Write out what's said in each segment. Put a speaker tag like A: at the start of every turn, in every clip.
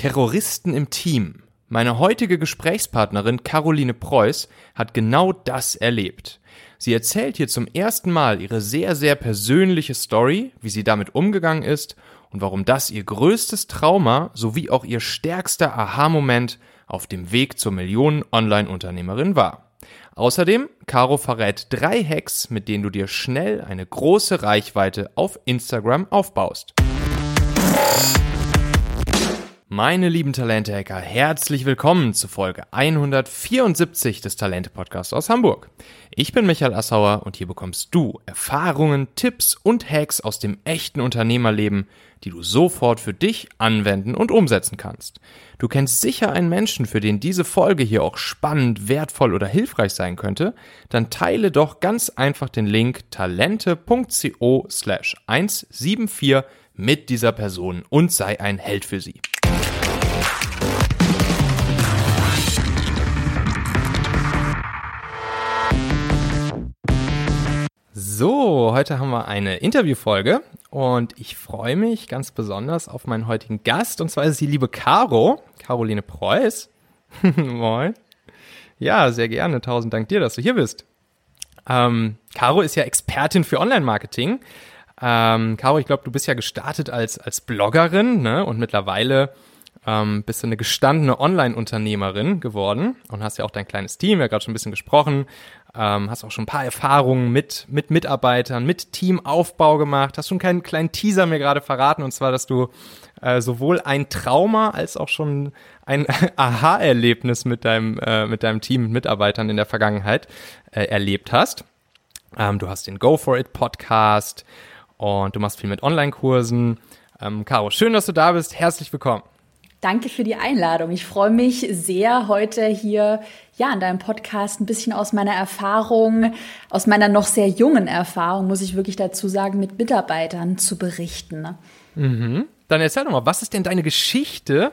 A: Terroristen im Team. Meine heutige Gesprächspartnerin Caroline Preuß hat genau das erlebt. Sie erzählt hier zum ersten Mal ihre sehr, sehr persönliche Story, wie sie damit umgegangen ist und warum das ihr größtes Trauma sowie auch ihr stärkster Aha-Moment auf dem Weg zur Millionen-Online-Unternehmerin war. Außerdem, Caro verrät drei Hacks, mit denen du dir schnell eine große Reichweite auf Instagram aufbaust. Meine lieben Talente-Hacker, herzlich willkommen zu Folge 174 des Talente-Podcasts aus Hamburg. Ich bin Michael Assauer und hier bekommst du Erfahrungen, Tipps und Hacks aus dem echten Unternehmerleben, die du sofort für dich anwenden und umsetzen kannst. Du kennst sicher einen Menschen, für den diese Folge hier auch spannend, wertvoll oder hilfreich sein könnte, dann teile doch ganz einfach den Link talente.co slash 174 mit dieser Person und sei ein Held für sie. So, heute haben wir eine Interviewfolge und ich freue mich ganz besonders auf meinen heutigen Gast und zwar ist die liebe Caro, Caroline Preuß. Moin. Ja, sehr gerne. Tausend Dank dir, dass du hier bist. Ähm, Caro ist ja Expertin für Online-Marketing. Ähm, Caro, ich glaube, du bist ja gestartet als, als Bloggerin ne? und mittlerweile ähm, bist du eine gestandene Online-Unternehmerin geworden und hast ja auch dein kleines Team, ja gerade schon ein bisschen gesprochen, ähm, hast auch schon ein paar Erfahrungen mit, mit Mitarbeitern, mit Teamaufbau gemacht, hast schon keinen kleinen Teaser mir gerade verraten, und zwar, dass du äh, sowohl ein Trauma als auch schon ein Aha-Erlebnis mit deinem, äh, mit deinem Team, mit Mitarbeitern in der Vergangenheit äh, erlebt hast. Ähm, du hast den Go For It Podcast und du machst viel mit Online-Kursen. Ähm, Caro, schön, dass du da bist. Herzlich willkommen.
B: Danke für die Einladung. Ich freue mich sehr, heute hier ja in deinem Podcast ein bisschen aus meiner Erfahrung, aus meiner noch sehr jungen Erfahrung, muss ich wirklich dazu sagen, mit Mitarbeitern zu berichten.
A: Mhm. Dann erzähl doch mal, was ist denn deine Geschichte?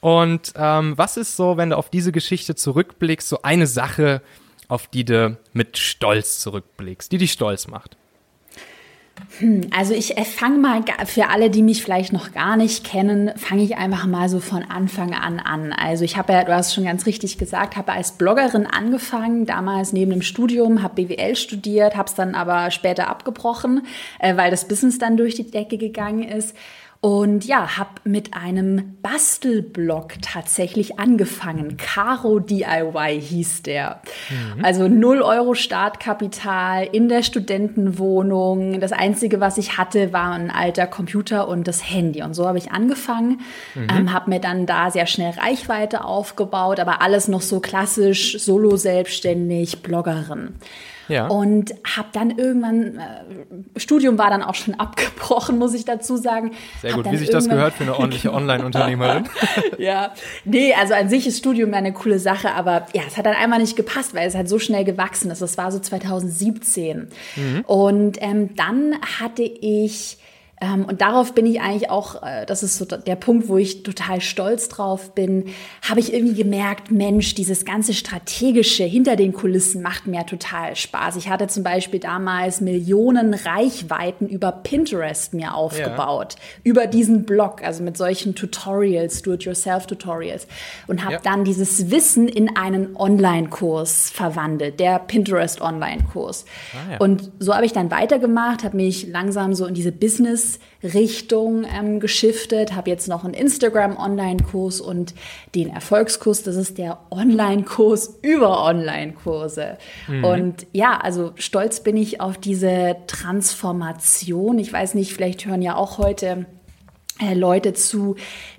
A: Und ähm, was ist so, wenn du auf diese Geschichte zurückblickst, so eine Sache, auf die du mit Stolz zurückblickst, die dich stolz macht?
B: Hm, also ich äh, fange mal, für alle, die mich vielleicht noch gar nicht kennen, fange ich einfach mal so von Anfang an an. Also ich habe ja, du hast schon ganz richtig gesagt, habe als Bloggerin angefangen, damals neben dem Studium, habe BWL studiert, habe es dann aber später abgebrochen, äh, weil das Business dann durch die Decke gegangen ist und ja, habe mit einem Bastelblog tatsächlich angefangen. Caro DIY hieß der. Mhm. Also 0 Euro Startkapital in der Studentenwohnung. Das Einzige, was ich hatte, war ein alter Computer und das Handy. Und so habe ich angefangen, mhm. ähm, habe mir dann da sehr schnell Reichweite aufgebaut, aber alles noch so klassisch, solo selbstständig, Bloggerin. Ja. Und habe dann irgendwann, äh, Studium war dann auch schon abgebrochen, muss ich dazu sagen.
A: Sehr gut, wie sich das gehört für eine ordentliche Online-Unternehmerin.
B: ja, nee, also an sich ist Studium ja eine coole Sache, aber ja, es hat dann einmal nicht gepasst, weil es halt so schnell gewachsen ist. Das war so 2017. Mhm. Und ähm, dann hatte ich und darauf bin ich eigentlich auch, äh, das ist so der Punkt, wo ich total stolz drauf bin, habe ich irgendwie gemerkt, Mensch, dieses ganze Strategische hinter den Kulissen macht mir total Spaß. Ich hatte zum Beispiel damals Millionen Reichweiten über Pinterest mir aufgebaut, ja. über diesen Blog, also mit solchen Tutorials, Do-it-yourself-Tutorials und habe ja. dann dieses Wissen in einen Online-Kurs verwandelt, der Pinterest Online-Kurs. Ah, ja. Und so habe ich dann weitergemacht, habe mich langsam so in diese Business Richtung ähm, geschiftet, habe jetzt noch einen Instagram-Online-Kurs und den Erfolgskurs, das ist der Online-Kurs über Online-Kurse. Mhm. Und ja, also stolz bin ich auf diese Transformation. Ich weiß nicht, vielleicht hören ja auch heute äh, Leute zu,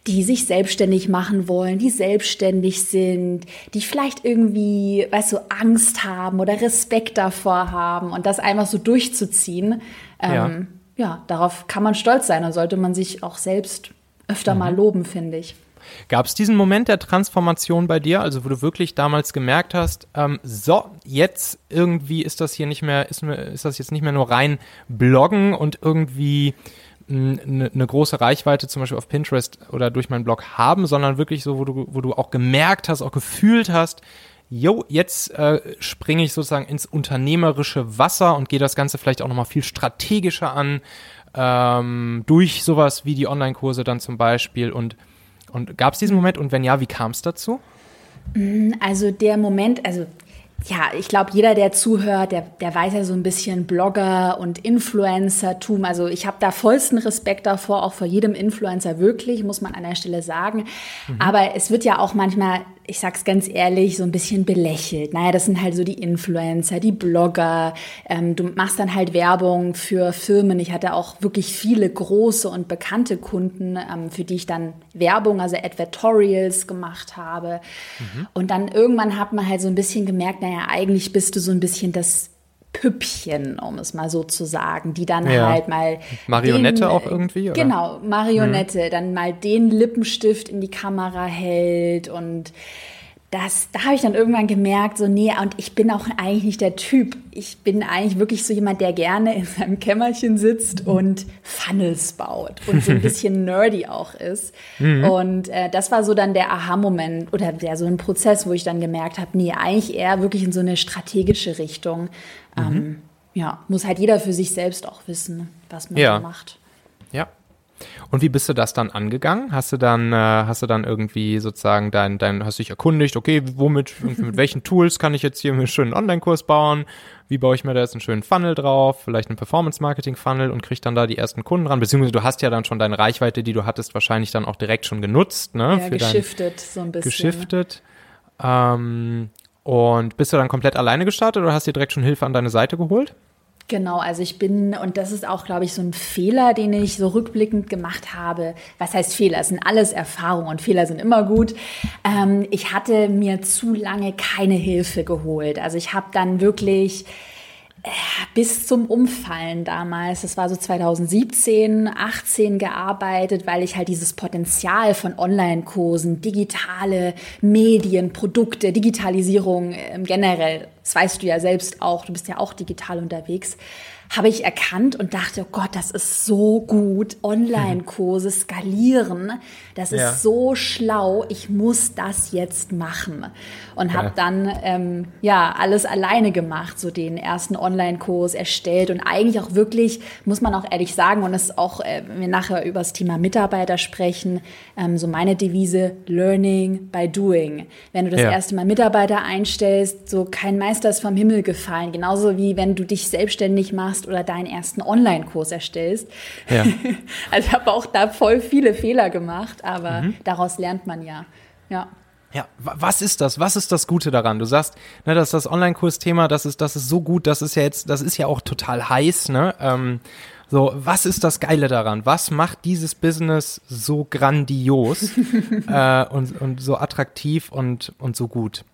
B: die sich selbstständig machen wollen, die selbstständig sind, die vielleicht irgendwie, weißt du, Angst haben oder Respekt davor haben und das einfach so durchzuziehen. Ähm, ja darauf kann man stolz sein. Da sollte man sich auch selbst öfter mhm. mal loben, finde ich.
A: Gab es diesen Moment der Transformation bei dir, also wo du wirklich damals gemerkt hast, ähm, so, jetzt irgendwie ist das hier nicht mehr, ist, ist das jetzt nicht mehr nur rein Bloggen und irgendwie eine hm, ne große Reichweite zum Beispiel auf Pinterest oder durch meinen Blog haben, sondern wirklich so, wo du, wo du auch gemerkt hast, auch gefühlt hast, jo, jetzt äh, springe ich sozusagen ins unternehmerische Wasser und gehe das Ganze vielleicht auch nochmal viel strategischer an, ähm, durch sowas wie die Online-Kurse dann zum Beispiel und Und gab es diesen Moment und wenn ja, wie kam es dazu?
B: Also der Moment, also ja, ich glaube, jeder, der zuhört, der, der weiß ja so ein bisschen Blogger und Influencertum. Also ich habe da vollsten Respekt davor, auch vor jedem Influencer wirklich, muss man an der Stelle sagen. Mhm. Aber es wird ja auch manchmal ich sag's ganz ehrlich, so ein bisschen belächelt. Naja, das sind halt so die Influencer, die Blogger. Ähm, du machst dann halt Werbung für Firmen. Ich hatte auch wirklich viele große und bekannte Kunden, ähm, für die ich dann Werbung, also Advertorials gemacht habe. Mhm. Und dann irgendwann hat man halt so ein bisschen gemerkt, naja, eigentlich bist du so ein bisschen das Püppchen, um es mal so zu sagen, die dann ja. halt mal.
A: Marionette den, auch irgendwie?
B: Oder? Genau, Marionette, hm. dann mal den Lippenstift in die Kamera hält und das, da habe ich dann irgendwann gemerkt, so, nee, und ich bin auch eigentlich nicht der Typ. Ich bin eigentlich wirklich so jemand, der gerne in seinem Kämmerchen sitzt und Funnels baut und so ein bisschen nerdy auch ist. Mhm. Und äh, das war so dann der Aha-Moment oder der, so ein Prozess, wo ich dann gemerkt habe, nee, eigentlich eher wirklich in so eine strategische Richtung. Mhm. Ähm, ja, muss halt jeder für sich selbst auch wissen, was man ja. macht.
A: Ja. Und wie bist du das dann angegangen? Hast du dann, äh, hast du dann irgendwie sozusagen dein, dein, hast dich erkundigt, okay, womit, mit welchen Tools kann ich jetzt hier einen schönen Online-Kurs bauen? Wie baue ich mir da jetzt einen schönen Funnel drauf? Vielleicht einen Performance-Marketing-Funnel und krieg dann da die ersten Kunden ran? Beziehungsweise du hast ja dann schon deine Reichweite, die du hattest, wahrscheinlich dann auch direkt schon genutzt, ne?
B: Ja, geschiftet so ein bisschen.
A: Geschiftet. Ähm, und bist du dann komplett alleine gestartet oder hast du direkt schon Hilfe an deine Seite geholt?
B: Genau, also ich bin, und das ist auch, glaube ich, so ein Fehler, den ich so rückblickend gemacht habe. Was heißt Fehler? Es sind alles Erfahrungen und Fehler sind immer gut. Ähm, ich hatte mir zu lange keine Hilfe geholt. Also ich habe dann wirklich bis zum Umfallen damals, das war so 2017, 18 gearbeitet, weil ich halt dieses Potenzial von Online-Kursen, digitale Medien, Produkte, Digitalisierung ähm, generell, das weißt du ja selbst auch, du bist ja auch digital unterwegs, habe ich erkannt und dachte, oh Gott, das ist so gut. Online-Kurse skalieren, das ist ja. so schlau. Ich muss das jetzt machen. Und habe dann ähm, ja alles alleine gemacht, so den ersten Online-Kurs erstellt und eigentlich auch wirklich, muss man auch ehrlich sagen, und das ist auch, äh, wenn wir nachher über das Thema Mitarbeiter sprechen, ähm, so meine Devise, Learning by Doing. Wenn du das ja. erste Mal Mitarbeiter einstellst, so kein Meister ist vom Himmel gefallen. Genauso wie wenn du dich selbstständig machst, machst oder deinen ersten Online-Kurs erstellst. Ja. also ich habe auch da voll viele Fehler gemacht, aber mhm. daraus lernt man ja. Ja.
A: Ja, was ist das? Was ist das Gute daran? Du sagst, ne, dass das Online-Kurs-Thema, das ist, das ist so gut, das ist ja jetzt, das ist ja auch total heiß, ne? Ähm, so, was ist das Geile daran? Was macht dieses Business so grandios äh, und, und so attraktiv und, und so gut?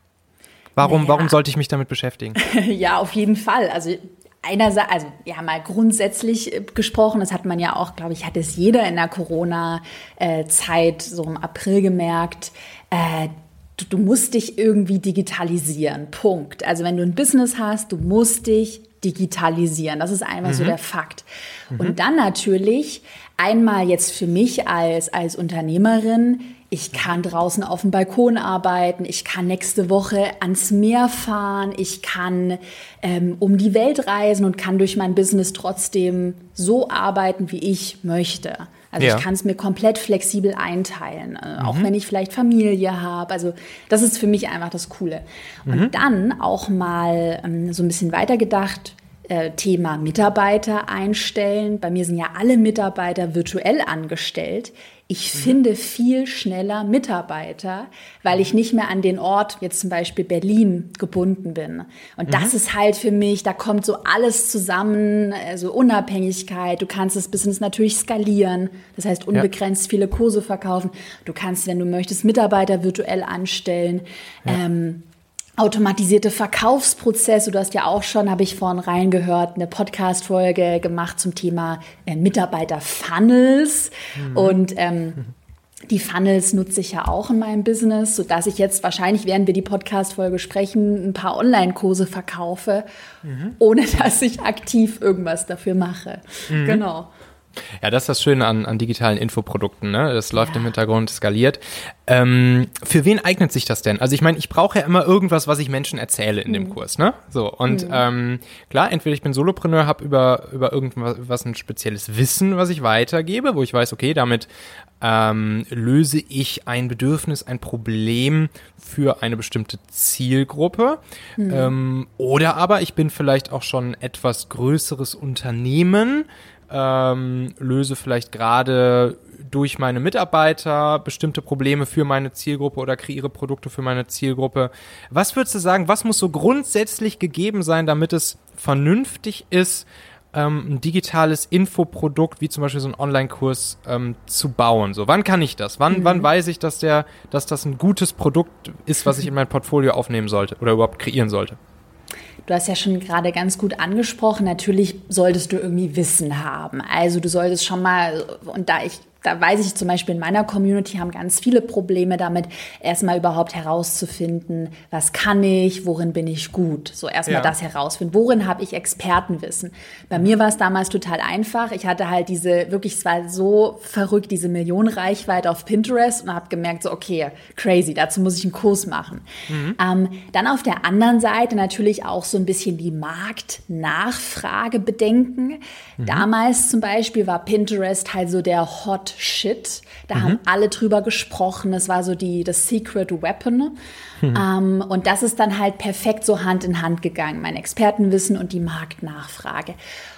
A: Warum, naja. warum sollte ich mich damit beschäftigen?
B: ja, auf jeden Fall. Also einerseits, also ja mal grundsätzlich äh, gesprochen, das hat man ja auch, glaube ich, hat es jeder in der Corona-Zeit so im April gemerkt, äh, du, du musst dich irgendwie digitalisieren. Punkt. Also wenn du ein Business hast, du musst dich digitalisieren. Das ist einfach mhm. so der Fakt. Mhm. Und dann natürlich einmal jetzt für mich als, als Unternehmerin ich kann draußen auf dem Balkon arbeiten, ich kann nächste Woche ans Meer fahren, ich kann ähm, um die Welt reisen und kann durch mein Business trotzdem so arbeiten, wie ich möchte. Also ja. ich kann es mir komplett flexibel einteilen, äh, mhm. auch wenn ich vielleicht Familie habe. Also das ist für mich einfach das Coole. Und mhm. dann auch mal ähm, so ein bisschen weitergedacht, äh, Thema Mitarbeiter einstellen. Bei mir sind ja alle Mitarbeiter virtuell angestellt. Ich mhm. finde viel schneller Mitarbeiter, weil ich nicht mehr an den Ort, jetzt zum Beispiel Berlin, gebunden bin. Und mhm. das ist halt für mich, da kommt so alles zusammen, also Unabhängigkeit. Du kannst das Business natürlich skalieren, das heißt unbegrenzt ja. viele Kurse verkaufen. Du kannst, wenn du möchtest, Mitarbeiter virtuell anstellen. Ja. Ähm, automatisierte Verkaufsprozesse. Du hast ja auch schon, habe ich vorhin reingehört, eine Podcast-Folge gemacht zum Thema äh, Mitarbeiter-Funnels. Mhm. Und ähm, die Funnels nutze ich ja auch in meinem Business, sodass ich jetzt wahrscheinlich, während wir die Podcast-Folge sprechen, ein paar Online-Kurse verkaufe, mhm. ohne dass ich aktiv irgendwas dafür mache. Mhm. Genau.
A: Ja, das ist das Schöne an, an digitalen Infoprodukten, ne? Das läuft ja. im Hintergrund skaliert. Ähm, für wen eignet sich das denn? Also ich meine, ich brauche ja immer irgendwas, was ich Menschen erzähle in mhm. dem Kurs, ne? So, und mhm. ähm, klar, entweder ich bin Solopreneur, habe über, über irgendwas ein spezielles Wissen, was ich weitergebe, wo ich weiß, okay, damit ähm, löse ich ein Bedürfnis, ein Problem für eine bestimmte Zielgruppe. Mhm. Ähm, oder aber ich bin vielleicht auch schon etwas größeres Unternehmen, ähm, löse vielleicht gerade durch meine Mitarbeiter bestimmte Probleme für meine Zielgruppe oder kreiere Produkte für meine Zielgruppe. Was würdest du sagen, was muss so grundsätzlich gegeben sein, damit es vernünftig ist, ähm, ein digitales Infoprodukt wie zum Beispiel so ein Online-Kurs ähm, zu bauen? So, wann kann ich das? Wann, mhm. wann weiß ich, dass der, dass das ein gutes Produkt ist, was ich in mein Portfolio aufnehmen sollte oder überhaupt kreieren sollte?
B: Du hast ja schon gerade ganz gut angesprochen, natürlich solltest du irgendwie Wissen haben. Also du solltest schon mal, und da ich da weiß ich zum Beispiel in meiner Community haben ganz viele Probleme damit, erstmal überhaupt herauszufinden, was kann ich, worin bin ich gut. So erstmal ja. das herausfinden. Worin habe ich Expertenwissen? Bei mir war es damals total einfach. Ich hatte halt diese, wirklich, es war so verrückt, diese Millionenreichweite auf Pinterest und habe gemerkt, so, okay, crazy, dazu muss ich einen Kurs machen. Mhm. Ähm, dann auf der anderen Seite natürlich auch so ein bisschen die Marktnachfrage bedenken. Mhm. Damals zum Beispiel war Pinterest halt so der Hot Shit. Da mhm. haben alle drüber gesprochen. Es war so die, das Secret Weapon. Mhm. Ähm, und das ist dann halt perfekt so Hand in Hand gegangen. Mein Expertenwissen und die Marktnachfrage.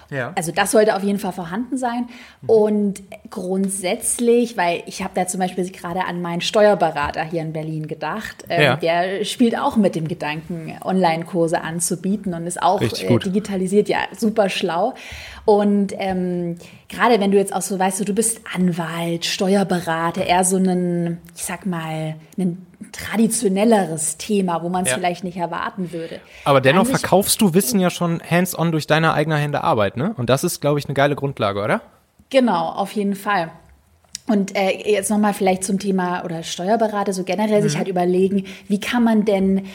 B: Ja. Also das sollte auf jeden Fall vorhanden sein. Mhm. Und grundsätzlich, weil ich habe da zum Beispiel gerade an meinen Steuerberater hier in Berlin gedacht, ähm, ja. der spielt auch mit dem Gedanken, Online-Kurse anzubieten und ist auch äh, digitalisiert, ja, super schlau. Und ähm, gerade wenn du jetzt auch so weißt, du, du bist Anwalt, Steuerberater, eher so ein, ich sag mal, ein traditionelleres Thema, wo man es ja. vielleicht nicht erwarten würde.
A: Aber dennoch verkaufst du Wissen ja schon hands-on durch deine eigene Hände Arbeit, ne? Und das ist, glaube ich, eine geile Grundlage, oder?
B: Genau, auf jeden Fall. Und äh, jetzt nochmal vielleicht zum Thema oder Steuerberater, so generell mhm. sich halt überlegen, wie kann man denn,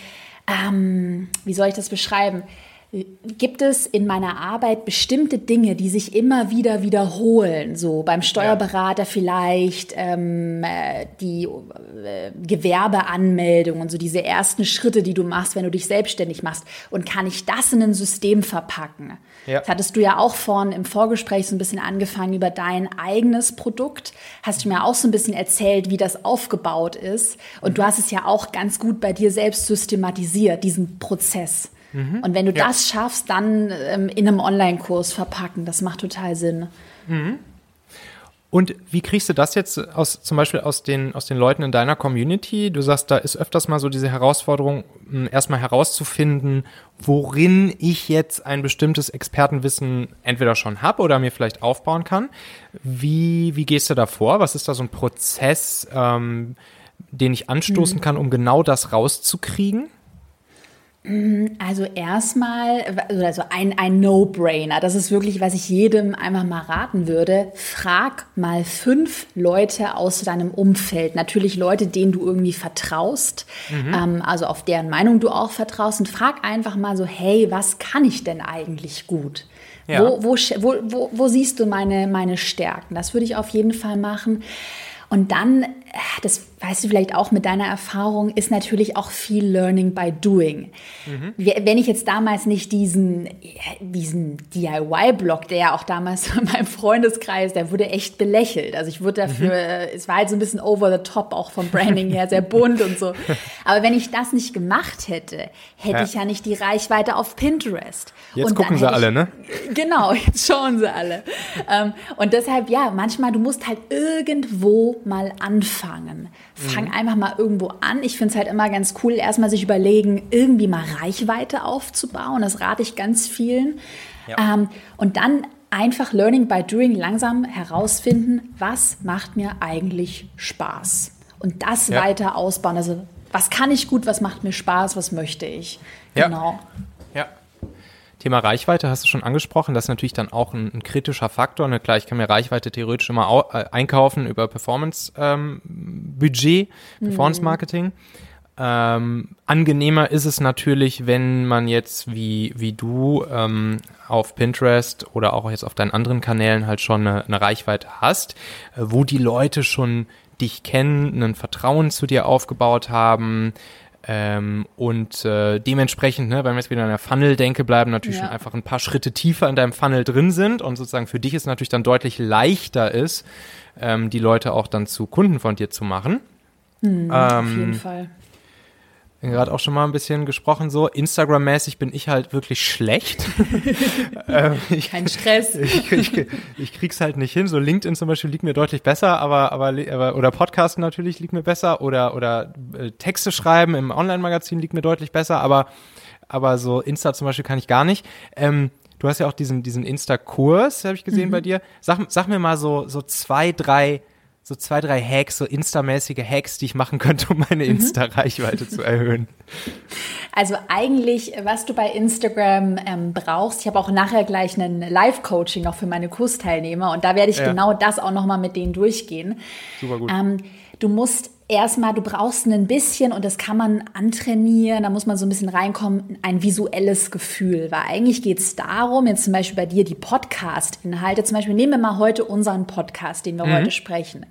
B: ähm, wie soll ich das beschreiben? Gibt es in meiner Arbeit bestimmte Dinge, die sich immer wieder wiederholen? So beim Steuerberater vielleicht ähm, äh, die äh, Gewerbeanmeldung und so diese ersten Schritte, die du machst, wenn du dich selbstständig machst. Und kann ich das in ein System verpacken? Ja. Das hattest du ja auch vorhin im Vorgespräch so ein bisschen angefangen über dein eigenes Produkt. Hast du mir auch so ein bisschen erzählt, wie das aufgebaut ist. Und du hast es ja auch ganz gut bei dir selbst systematisiert, diesen Prozess. Mhm. Und wenn du ja. das schaffst, dann ähm, in einem Online-Kurs verpacken, das macht total Sinn. Mhm.
A: Und wie kriegst du das jetzt aus, zum Beispiel aus den, aus den Leuten in deiner Community? Du sagst, da ist öfters mal so diese Herausforderung, hm, erstmal herauszufinden, worin ich jetzt ein bestimmtes Expertenwissen entweder schon habe oder mir vielleicht aufbauen kann. Wie, wie gehst du da vor? Was ist da so ein Prozess, ähm, den ich anstoßen mhm. kann, um genau das rauszukriegen?
B: Also erstmal, also ein, ein No-Brainer, das ist wirklich, was ich jedem einmal mal raten würde. Frag mal fünf Leute aus deinem Umfeld. Natürlich Leute, denen du irgendwie vertraust, mhm. ähm, also auf deren Meinung du auch vertraust. Und frag einfach mal so, hey, was kann ich denn eigentlich gut? Ja. Wo, wo, wo, wo, wo siehst du meine, meine Stärken? Das würde ich auf jeden Fall machen. Und dann, das weißt du vielleicht auch mit deiner Erfahrung, ist natürlich auch viel Learning by Doing. Mhm. Wenn ich jetzt damals nicht diesen, diesen DIY-Blog, der ja auch damals in meinem Freundeskreis, der wurde echt belächelt. Also ich wurde dafür, mhm. es war halt so ein bisschen over the top, auch vom Branding her, sehr bunt und so. Aber wenn ich das nicht gemacht hätte, hätte ja. ich ja nicht die Reichweite auf Pinterest.
A: Jetzt und gucken sie alle, ne?
B: Genau, jetzt schauen sie alle. Ähm, und deshalb, ja, manchmal, du musst halt irgendwo mal anfangen. Fang mhm. einfach mal irgendwo an. Ich finde es halt immer ganz cool, erstmal sich überlegen, irgendwie mal Reichweite aufzubauen. Das rate ich ganz vielen. Ja. Ähm, und dann einfach Learning by Doing langsam herausfinden, was macht mir eigentlich Spaß. Und das ja. weiter ausbauen. Also was kann ich gut, was macht mir Spaß, was möchte ich. Genau.
A: Ja. Thema Reichweite hast du schon angesprochen. Das ist natürlich dann auch ein, ein kritischer Faktor. Ne? Klar, ich kann mir Reichweite theoretisch immer au, äh, einkaufen über Performance-Budget, ähm, Performance-Marketing. Mhm. Ähm, angenehmer ist es natürlich, wenn man jetzt wie, wie du ähm, auf Pinterest oder auch jetzt auf deinen anderen Kanälen halt schon eine, eine Reichweite hast, äh, wo die Leute schon dich kennen, ein Vertrauen zu dir aufgebaut haben, ähm, und äh, dementsprechend, ne, wenn wir jetzt wieder in der Funnel-Denke bleiben, natürlich ja. schon einfach ein paar Schritte tiefer in deinem Funnel drin sind und sozusagen für dich es natürlich dann deutlich leichter ist, ähm, die Leute auch dann zu Kunden von dir zu machen.
B: Mhm, ähm, auf jeden Fall
A: gerade auch schon mal ein bisschen gesprochen, so Instagram-mäßig bin ich halt wirklich schlecht.
B: ähm, ich, Kein Stress.
A: Ich, ich, ich, krieg's halt nicht hin. So LinkedIn zum Beispiel liegt mir deutlich besser, aber, aber, aber oder Podcasten natürlich liegt mir besser oder, oder äh, Texte schreiben im Online-Magazin liegt mir deutlich besser, aber, aber so Insta zum Beispiel kann ich gar nicht. Ähm, du hast ja auch diesen, diesen Insta-Kurs, habe ich gesehen mhm. bei dir. Sag, sag mir mal so, so zwei, drei so zwei, drei Hacks, so Insta-mäßige Hacks, die ich machen könnte, um meine mhm. Insta-Reichweite zu erhöhen?
B: Also eigentlich, was du bei Instagram ähm, brauchst, ich habe auch nachher gleich ein Live-Coaching auch für meine Kursteilnehmer und da werde ich ja. genau das auch nochmal mit denen durchgehen.
A: Super gut.
B: Ähm, du musst erstmal, du brauchst ein bisschen, und das kann man antrainieren, da muss man so ein bisschen reinkommen, ein visuelles Gefühl. Weil eigentlich geht es darum, jetzt zum Beispiel bei dir die Podcast-Inhalte, zum Beispiel nehmen wir mal heute unseren Podcast, den wir mhm. heute sprechen.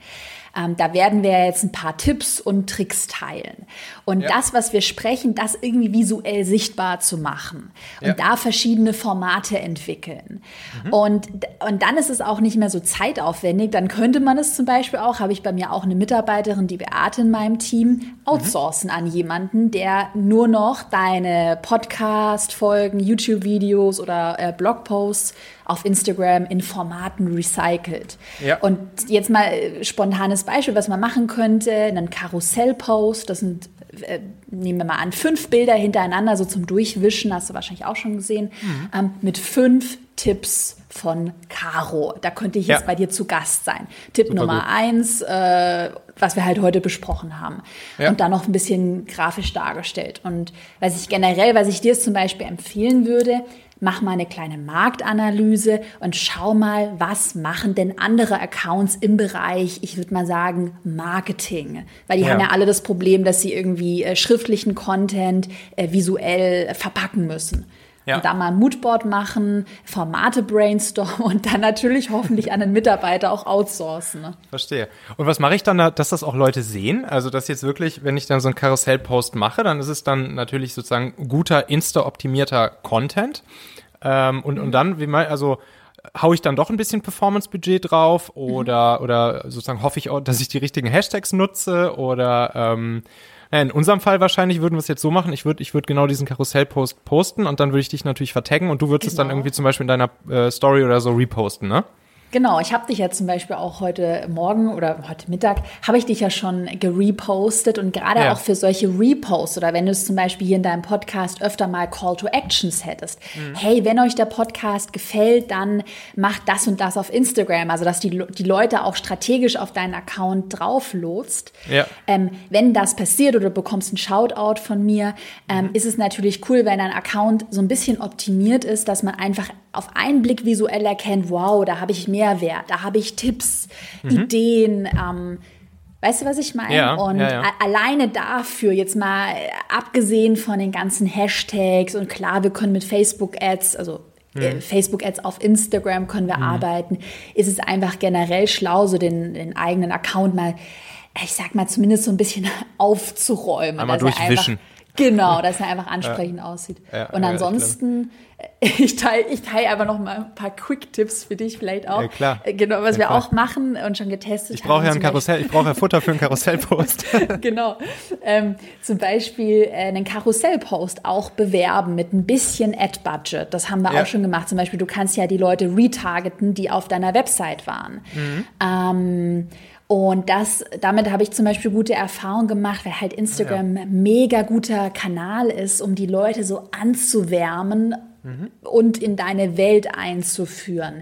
B: Ähm, da werden wir jetzt ein paar Tipps und Tricks teilen. Und ja. das, was wir sprechen, das irgendwie visuell sichtbar zu machen und ja. da verschiedene Formate entwickeln. Mhm. Und, und dann ist es auch nicht mehr so zeitaufwendig. Dann könnte man es zum Beispiel auch, habe ich bei mir auch eine Mitarbeiterin, die Beate in meinem Team, outsourcen mhm. an jemanden, der nur noch deine Podcast-Folgen, YouTube-Videos oder äh, Blogposts auf Instagram in Formaten recycelt. Ja. Und jetzt mal äh, spontanes Beispiel, was man machen könnte, einen Karussellpost, das sind äh, nehmen wir mal an, fünf Bilder hintereinander, so zum Durchwischen, hast du wahrscheinlich auch schon gesehen, mhm. ähm, mit fünf Tipps von Caro. Da könnte ich jetzt ja. bei dir zu Gast sein. Tipp Super Nummer gut. eins, äh, was wir halt heute besprochen haben. Ja. Und dann noch ein bisschen grafisch dargestellt. Und was ich generell, was ich dir zum Beispiel empfehlen würde, mach mal eine kleine Marktanalyse und schau mal, was machen denn andere Accounts im Bereich, ich würde mal sagen, Marketing. Weil die ja. haben ja alle das Problem, dass sie irgendwie äh, schriftlichen Content äh, visuell verpacken müssen. Ja. Und da mal ein Moodboard machen, Formate brainstormen und dann natürlich hoffentlich an den Mitarbeiter auch outsourcen. Ne?
A: Verstehe. Und was mache ich dann, da, dass das auch Leute sehen? Also, dass jetzt wirklich, wenn ich dann so einen Karussell-Post mache, dann ist es dann natürlich sozusagen guter, insta-optimierter Content. Ähm, und, und dann, wie mal, also hau ich dann doch ein bisschen Performance-Budget drauf oder, mhm. oder sozusagen hoffe ich auch, dass ich die richtigen Hashtags nutze oder ähm, in unserem Fall wahrscheinlich würden wir es jetzt so machen, ich würde ich würd genau diesen Karussell-Post posten und dann würde ich dich natürlich vertaggen und du würdest genau. es dann genau. irgendwie zum Beispiel in deiner äh, Story oder so reposten, ne?
B: Genau, ich habe dich ja zum Beispiel auch heute Morgen oder heute Mittag habe ich dich ja schon gerepostet und gerade ja. auch für solche Reposts oder wenn du es zum Beispiel hier in deinem Podcast öfter mal Call to Actions hättest. Mhm. Hey, wenn euch der Podcast gefällt, dann macht das und das auf Instagram, also dass die, die Leute auch strategisch auf deinen Account drauflotst. Ja. Ähm, wenn das passiert oder du bekommst einen Shoutout von mir, ähm, mhm. ist es natürlich cool, wenn dein Account so ein bisschen optimiert ist, dass man einfach auf einen Blick visuell erkennt, wow, da habe ich Mehrwert, da habe ich Tipps, mhm. Ideen. Ähm, weißt du, was ich meine?
A: Ja,
B: und
A: ja, ja.
B: alleine dafür, jetzt mal äh, abgesehen von den ganzen Hashtags und klar, wir können mit Facebook-Ads, also äh, mhm. Facebook-Ads auf Instagram können wir mhm. arbeiten, ist es einfach generell schlau, so den, den eigenen Account mal, ich sag mal, zumindest so ein bisschen aufzuräumen.
A: Einmal durchwischen.
B: Genau, dass er einfach ansprechend aussieht. und ansonsten ich teile ich teil einfach noch mal ein paar Quick-Tipps für dich vielleicht auch.
A: Ja, klar.
B: Äh, genau, was
A: ja,
B: wir klar. auch machen und schon getestet
A: ich brauche
B: ja
A: ein Karussell, ich brauche ja Futter für einen Karussellpost.
B: genau. Ähm, zum Beispiel äh, einen Karussellpost auch bewerben mit ein bisschen Ad-Budget. Das haben wir ja. auch schon gemacht. Zum Beispiel, du kannst ja die Leute retargeten, die auf deiner Website waren. Mhm. Ähm, und das, damit habe ich zum Beispiel gute Erfahrungen gemacht, weil halt Instagram ja. mega guter Kanal ist, um die Leute so anzuwärmen mhm. und in deine Welt einzuführen.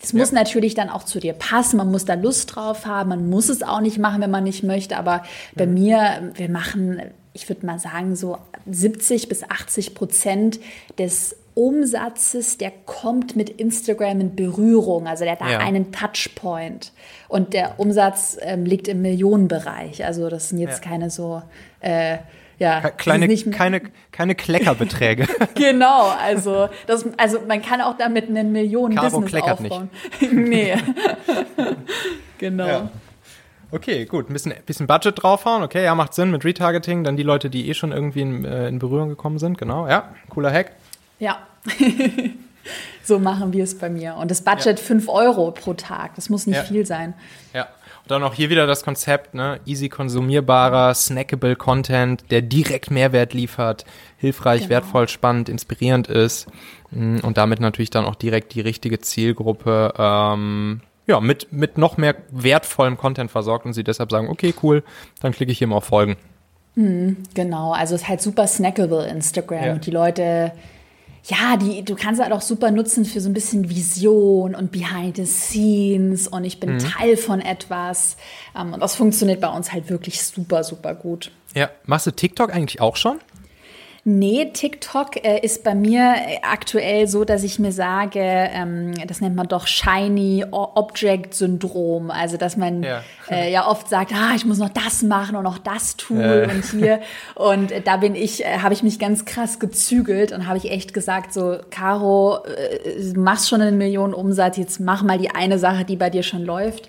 B: Es muss ja. natürlich dann auch zu dir passen, man muss da Lust drauf haben, man muss es auch nicht machen, wenn man nicht möchte, aber bei mhm. mir, wir machen, ich würde mal sagen, so 70 bis 80 Prozent des Umsatzes, der kommt mit Instagram in Berührung. Also der hat da ja. einen Touchpoint. Und der Umsatz ähm, liegt im Millionenbereich. Also das sind jetzt ja. keine so äh, ja,
A: kleine, nicht, keine, keine Kleckerbeträge.
B: genau, also, das, also man kann auch damit einen Millionen-Business aufbauen. Nicht. nee. genau. Ja.
A: Okay, gut. Ein bisschen, bisschen Budget draufhauen. Okay, ja, macht Sinn mit Retargeting. Dann die Leute, die eh schon irgendwie in, äh, in Berührung gekommen sind. Genau, ja. Cooler Hack.
B: Ja. so machen wir es bei mir. Und das Budget ja. 5 Euro pro Tag. Das muss nicht ja. viel sein.
A: Ja dann auch hier wieder das Konzept, ne? easy konsumierbarer, snackable Content, der direkt Mehrwert liefert, hilfreich, genau. wertvoll, spannend, inspirierend ist mm, und damit natürlich dann auch direkt die richtige Zielgruppe ähm, ja, mit, mit noch mehr wertvollem Content versorgt und sie deshalb sagen, okay, cool, dann klicke ich hier mal auf Folgen.
B: Mhm, genau, also es ist halt super snackable Instagram ja. und die Leute ja, die, du kannst halt auch super nutzen für so ein bisschen Vision und Behind the Scenes und ich bin mhm. Teil von etwas. Ähm, und das funktioniert bei uns halt wirklich super, super gut.
A: Ja, machst du TikTok eigentlich auch schon?
B: Nee, TikTok äh, ist bei mir äh, aktuell so, dass ich mir sage, ähm, das nennt man doch Shiny Object Syndrom. Also, dass man ja, äh, ja oft sagt, ah, ich muss noch das machen und noch das tun äh. und hier. Und äh, da bin ich, äh, habe ich mich ganz krass gezügelt und habe ich echt gesagt, so, Caro, äh, machst schon eine Million Umsatz, jetzt mach mal die eine Sache, die bei dir schon läuft.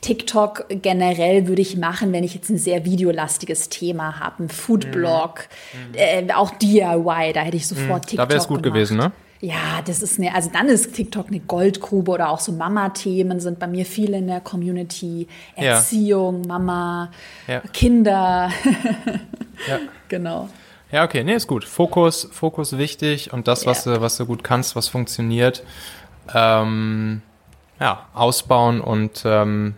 B: TikTok generell würde ich machen, wenn ich jetzt ein sehr videolastiges Thema habe, ein Foodblog, mhm. äh, auch DIY, da hätte ich sofort mhm. TikTok.
A: Da wäre es gut gemacht. gewesen, ne?
B: Ja, das ist eine, also dann ist TikTok eine Goldgrube oder auch so Mama-Themen sind bei mir viele in der Community. Erziehung, ja. Mama, ja. Kinder. ja. Genau.
A: Ja, okay, nee, ist gut. Fokus, Fokus wichtig und das, was, du, was du gut kannst, was funktioniert, ähm, ja, ausbauen und ähm,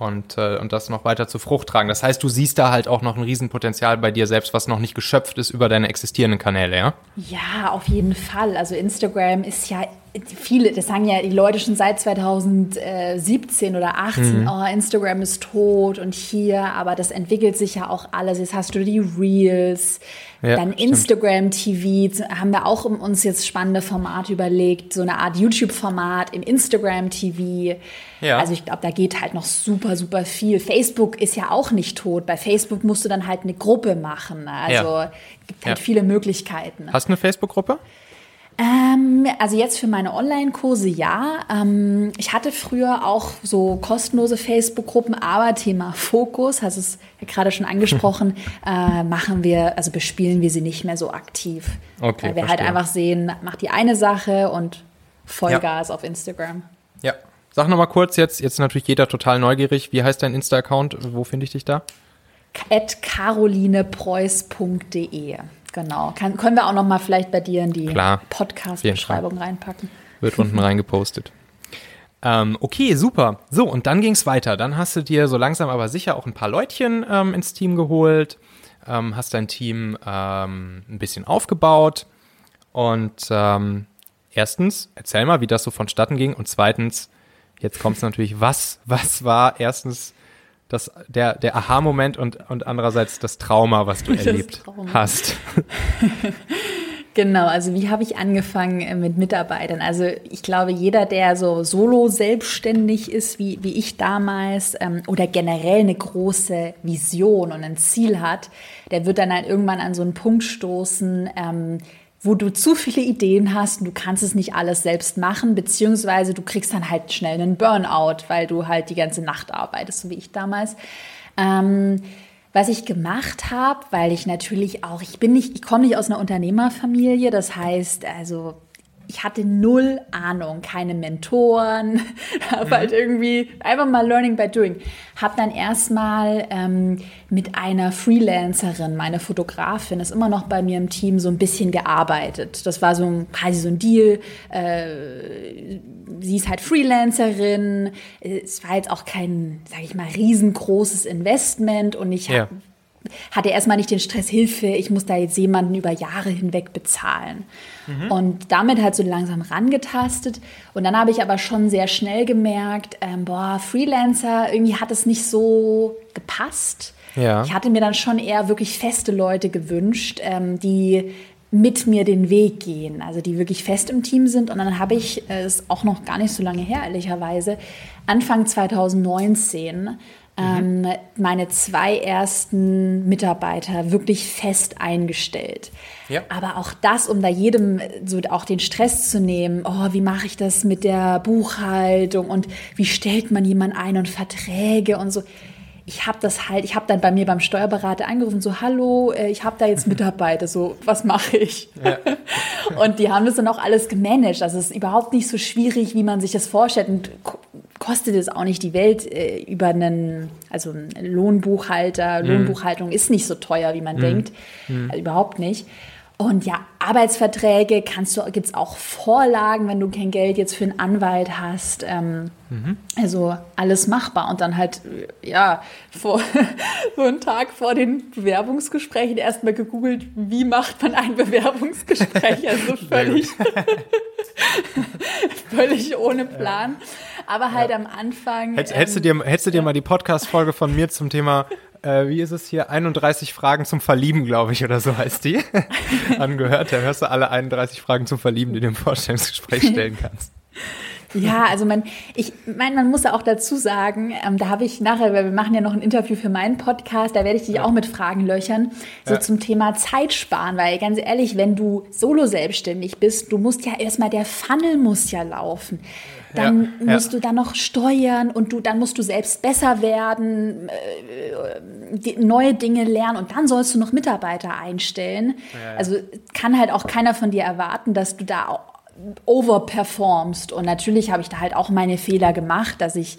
A: und, äh, und das noch weiter zur Frucht tragen. Das heißt, du siehst da halt auch noch ein Riesenpotenzial bei dir selbst, was noch nicht geschöpft ist über deine existierenden Kanäle, ja?
B: Ja, auf jeden Fall. Also Instagram ist ja viele, das sagen ja die Leute schon seit 2017 oder 18, mhm. oh, Instagram ist tot und hier, aber das entwickelt sich ja auch alles. Jetzt hast du die Reels, ja, dann Instagram TV, haben wir auch uns jetzt spannende Formate überlegt, so eine Art YouTube-Format im Instagram TV. Ja. Also ich glaube, da geht halt noch super, super viel. Facebook ist ja auch nicht tot. Bei Facebook musst du dann halt eine Gruppe machen. Also ja. gibt halt viele Möglichkeiten.
A: Hast du eine Facebook-Gruppe?
B: Ähm, also jetzt für meine Online-Kurse ja. Ähm, ich hatte früher auch so kostenlose Facebook-Gruppen, aber Thema Fokus, hast es ja gerade schon angesprochen, äh, machen wir, also bespielen wir sie nicht mehr so aktiv. Okay, Weil wir halt verstehe. halt einfach sehen, mach die eine Sache und Vollgas ja. auf Instagram.
A: Ja. Sag nochmal kurz, jetzt, jetzt ist natürlich jeder total neugierig. Wie heißt dein Insta-Account? Wo finde ich dich da?
B: At carolinepreuß.de. Genau. Kann, können wir auch noch mal vielleicht bei dir in die Podcast-Beschreibung reinpacken.
A: Wird unten reingepostet. Ähm, okay, super. So, und dann ging es weiter. Dann hast du dir so langsam aber sicher auch ein paar Leutchen ähm, ins Team geholt, ähm, hast dein Team ähm, ein bisschen aufgebaut. Und ähm, erstens, erzähl mal, wie das so vonstatten ging. Und zweitens, jetzt kommt es natürlich, was, was war erstens das, der, der Aha-Moment und, und andererseits das Trauma, was du das erlebt Trauma. hast.
B: Genau, also wie habe ich angefangen äh, mit Mitarbeitern? Also ich glaube, jeder, der so solo selbstständig ist, wie, wie ich damals, ähm, oder generell eine große Vision und ein Ziel hat, der wird dann halt irgendwann an so einen Punkt stoßen, ähm, wo du zu viele Ideen hast und du kannst es nicht alles selbst machen, beziehungsweise du kriegst dann halt schnell einen Burnout, weil du halt die ganze Nacht arbeitest, so wie ich damals. Ähm, was ich gemacht habe, weil ich natürlich auch, ich bin nicht, ich komme nicht aus einer Unternehmerfamilie, das heißt, also ich hatte null Ahnung, keine Mentoren, habe mhm. halt irgendwie einfach mal Learning by Doing. Habe dann erstmal ähm, mit einer Freelancerin, meine Fotografin, ist immer noch bei mir im Team, so ein bisschen gearbeitet. Das war so ein, quasi so ein Deal. Äh, sie ist halt Freelancerin. Es war jetzt auch kein, sage ich mal, riesengroßes Investment und ich ja. Hatte erstmal nicht den Stress, Hilfe, ich muss da jetzt jemanden über Jahre hinweg bezahlen. Mhm. Und damit halt so langsam rangetastet. Und dann habe ich aber schon sehr schnell gemerkt, ähm, boah, Freelancer, irgendwie hat es nicht so gepasst. Ja. Ich hatte mir dann schon eher wirklich feste Leute gewünscht, ähm, die mit mir den Weg gehen, also die wirklich fest im Team sind. Und dann habe ich, es auch noch gar nicht so lange her, ehrlicherweise, Anfang 2019 ähm, meine zwei ersten Mitarbeiter wirklich fest eingestellt. Ja. Aber auch das, um da jedem so auch den Stress zu nehmen, oh, wie mache ich das mit der Buchhaltung und wie stellt man jemanden ein und Verträge und so ich habe das halt, ich habe dann bei mir beim Steuerberater angerufen, so, hallo, äh, ich habe da jetzt Mitarbeiter, so, was mache ich? Ja. Und die haben das dann auch alles gemanagt. Also es ist überhaupt nicht so schwierig, wie man sich das vorstellt und kostet es auch nicht die Welt äh, über einen, also einen Lohnbuchhalter. Mhm. Lohnbuchhaltung ist nicht so teuer, wie man mhm. denkt. Mhm. Also überhaupt nicht. Und ja, Arbeitsverträge kannst du, gibt es auch Vorlagen, wenn du kein Geld jetzt für einen Anwalt hast. Ähm, mhm. Also alles machbar. Und dann halt, ja, vor, so einen Tag vor den Bewerbungsgesprächen erstmal gegoogelt, wie macht man ein Bewerbungsgespräch? Also völlig, völlig ohne Plan. Aber halt ja. am Anfang.
A: Hätt, hättest, du ähm, dir, hättest du dir mal die Podcast-Folge von mir zum Thema äh, wie ist es hier, 31 Fragen zum Verlieben, glaube ich, oder so heißt die, angehört. Da hörst du alle 31 Fragen zum Verlieben, die du im Vorstellungsgespräch stellen kannst.
B: Ja, also man, ich meine, man muss ja auch dazu sagen, ähm, da habe ich nachher, weil wir machen ja noch ein Interview für meinen Podcast, da werde ich dich ja. auch mit Fragen löchern, so ja. zum Thema Zeit sparen, weil ganz ehrlich, wenn du solo selbstständig bist, du musst ja erstmal, der Funnel muss ja laufen. Dann ja, musst du dann noch steuern und du, dann musst du selbst besser werden, äh, neue Dinge lernen und dann sollst du noch Mitarbeiter einstellen. Also kann halt auch keiner von dir erwarten, dass du da overperformst. Und natürlich habe ich da halt auch meine Fehler gemacht, dass ich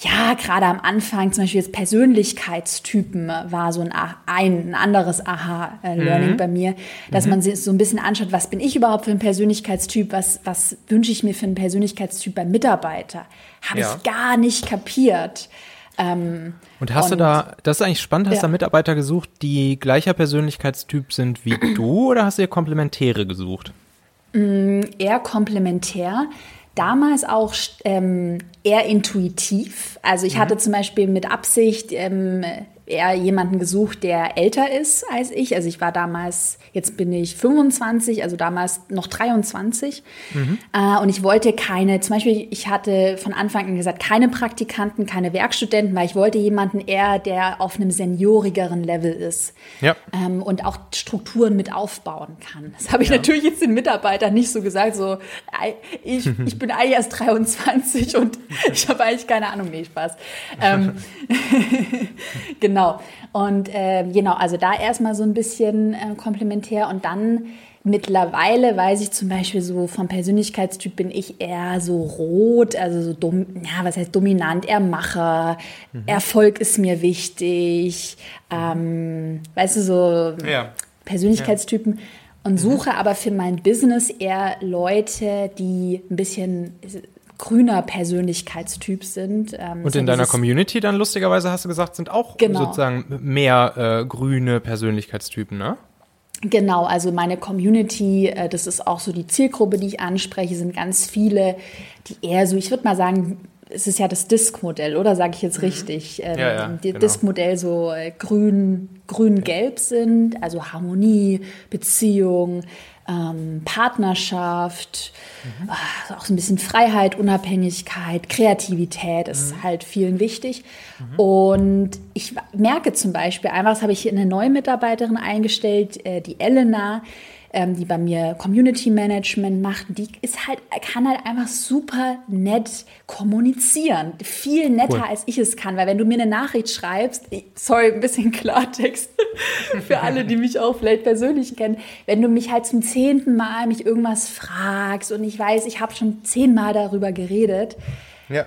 B: ja, gerade am Anfang, zum Beispiel jetzt Persönlichkeitstypen war so ein, ein, ein anderes Aha-Learning mhm. bei mir, dass mhm. man sich so ein bisschen anschaut, was bin ich überhaupt für ein Persönlichkeitstyp, was, was wünsche ich mir für einen Persönlichkeitstyp beim Mitarbeiter? Habe ja. ich gar nicht kapiert.
A: Ähm, und hast und, du da, das ist eigentlich spannend, hast du ja. da Mitarbeiter gesucht, die gleicher Persönlichkeitstyp sind wie du oder hast du dir Komplementäre gesucht?
B: Mm, eher komplementär. Damals auch ähm, eher intuitiv. Also ich mhm. hatte zum Beispiel mit Absicht ähm, eher jemanden gesucht, der älter ist als ich. Also ich war damals, jetzt bin ich 25, also damals noch 23. Mhm. Äh, und ich wollte keine, zum Beispiel, ich hatte von Anfang an gesagt, keine Praktikanten, keine Werkstudenten, weil ich wollte jemanden eher, der auf einem seniorigeren Level ist. Ja. Ähm, und auch Strukturen mit aufbauen kann. Das habe ich ja. natürlich jetzt den Mitarbeitern nicht so gesagt, so, ich, ich bin eigentlich erst 23 und ich habe eigentlich keine Ahnung, nee, Spaß. Ähm, genau genau. Und äh, genau, also da erstmal so ein bisschen äh, komplementär und dann mittlerweile weiß ich zum Beispiel so vom Persönlichkeitstyp bin ich eher so rot, also so dom ja, was heißt dominant, eher Macher, mhm. Erfolg ist mir wichtig, ähm, weißt du, so ja. Persönlichkeitstypen. Ja. Und mhm. suche aber für mein Business eher Leute, die ein bisschen grüner Persönlichkeitstyp sind.
A: Ähm, und in deiner Community dann lustigerweise hast du gesagt, sind auch genau. sozusagen mehr äh, grüne Persönlichkeitstypen, ne?
B: Genau, also meine Community, äh, das ist auch so die Zielgruppe, die ich anspreche, sind ganz viele, die eher so, ich würde mal sagen, es ist ja das Disk-Modell, oder sage ich jetzt mhm. richtig? Ähm, ja, ja, genau. Disk-Modell so äh, grün, grün-gelb sind, also Harmonie, Beziehung, ähm, Partnerschaft, mhm. äh, auch so ein bisschen Freiheit, Unabhängigkeit, Kreativität ist mhm. halt vielen wichtig. Mhm. Und ich merke zum Beispiel, einfach habe ich hier eine neue Mitarbeiterin eingestellt, äh, die Elena, ähm, die bei mir Community Management macht, die ist halt, kann halt einfach super nett kommunizieren. Viel netter, cool. als ich es kann. Weil wenn du mir eine Nachricht schreibst, sorry, ein bisschen Klartext für alle, die mich auch vielleicht persönlich kennen, wenn du mich halt zum zehnten Mal mich irgendwas fragst und ich weiß, ich habe schon zehnmal darüber geredet, ja.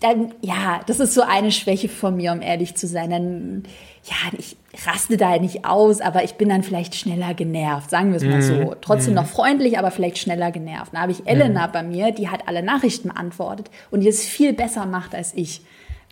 B: dann, ja, das ist so eine Schwäche von mir, um ehrlich zu sein. Dann, ja, ich raste da nicht aus, aber ich bin dann vielleicht schneller genervt, sagen wir es mal mhm. so. Trotzdem mhm. noch freundlich, aber vielleicht schneller genervt. Da habe ich Elena mhm. bei mir, die hat alle Nachrichten beantwortet und die es viel besser macht als ich.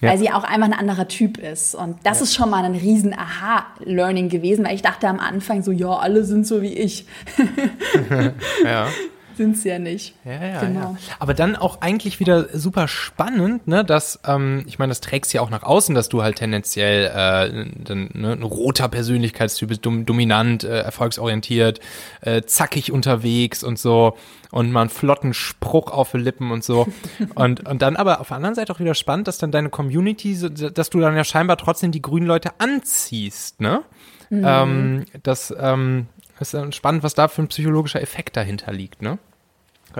B: Ja. Weil sie auch einfach ein anderer Typ ist. Und das ja. ist schon mal ein riesen Aha-Learning gewesen, weil ich dachte am Anfang so, ja, alle sind so wie ich.
A: ja.
B: sind sie ja nicht.
A: Ja, ja, genau. ja. Aber dann auch eigentlich wieder super spannend, ne, dass, ähm, ich meine, das trägst ja auch nach außen, dass du halt tendenziell äh, dann, ne, ein roter Persönlichkeitstyp bist, dom dominant, äh, erfolgsorientiert, äh, zackig unterwegs und so und mal einen flotten Spruch auf die Lippen und so. und, und dann aber auf der anderen Seite auch wieder spannend, dass dann deine Community, dass du dann ja scheinbar trotzdem die grünen Leute anziehst, ne? Mhm. Ähm, das ähm, ist dann spannend, was da für ein psychologischer Effekt dahinter liegt, ne?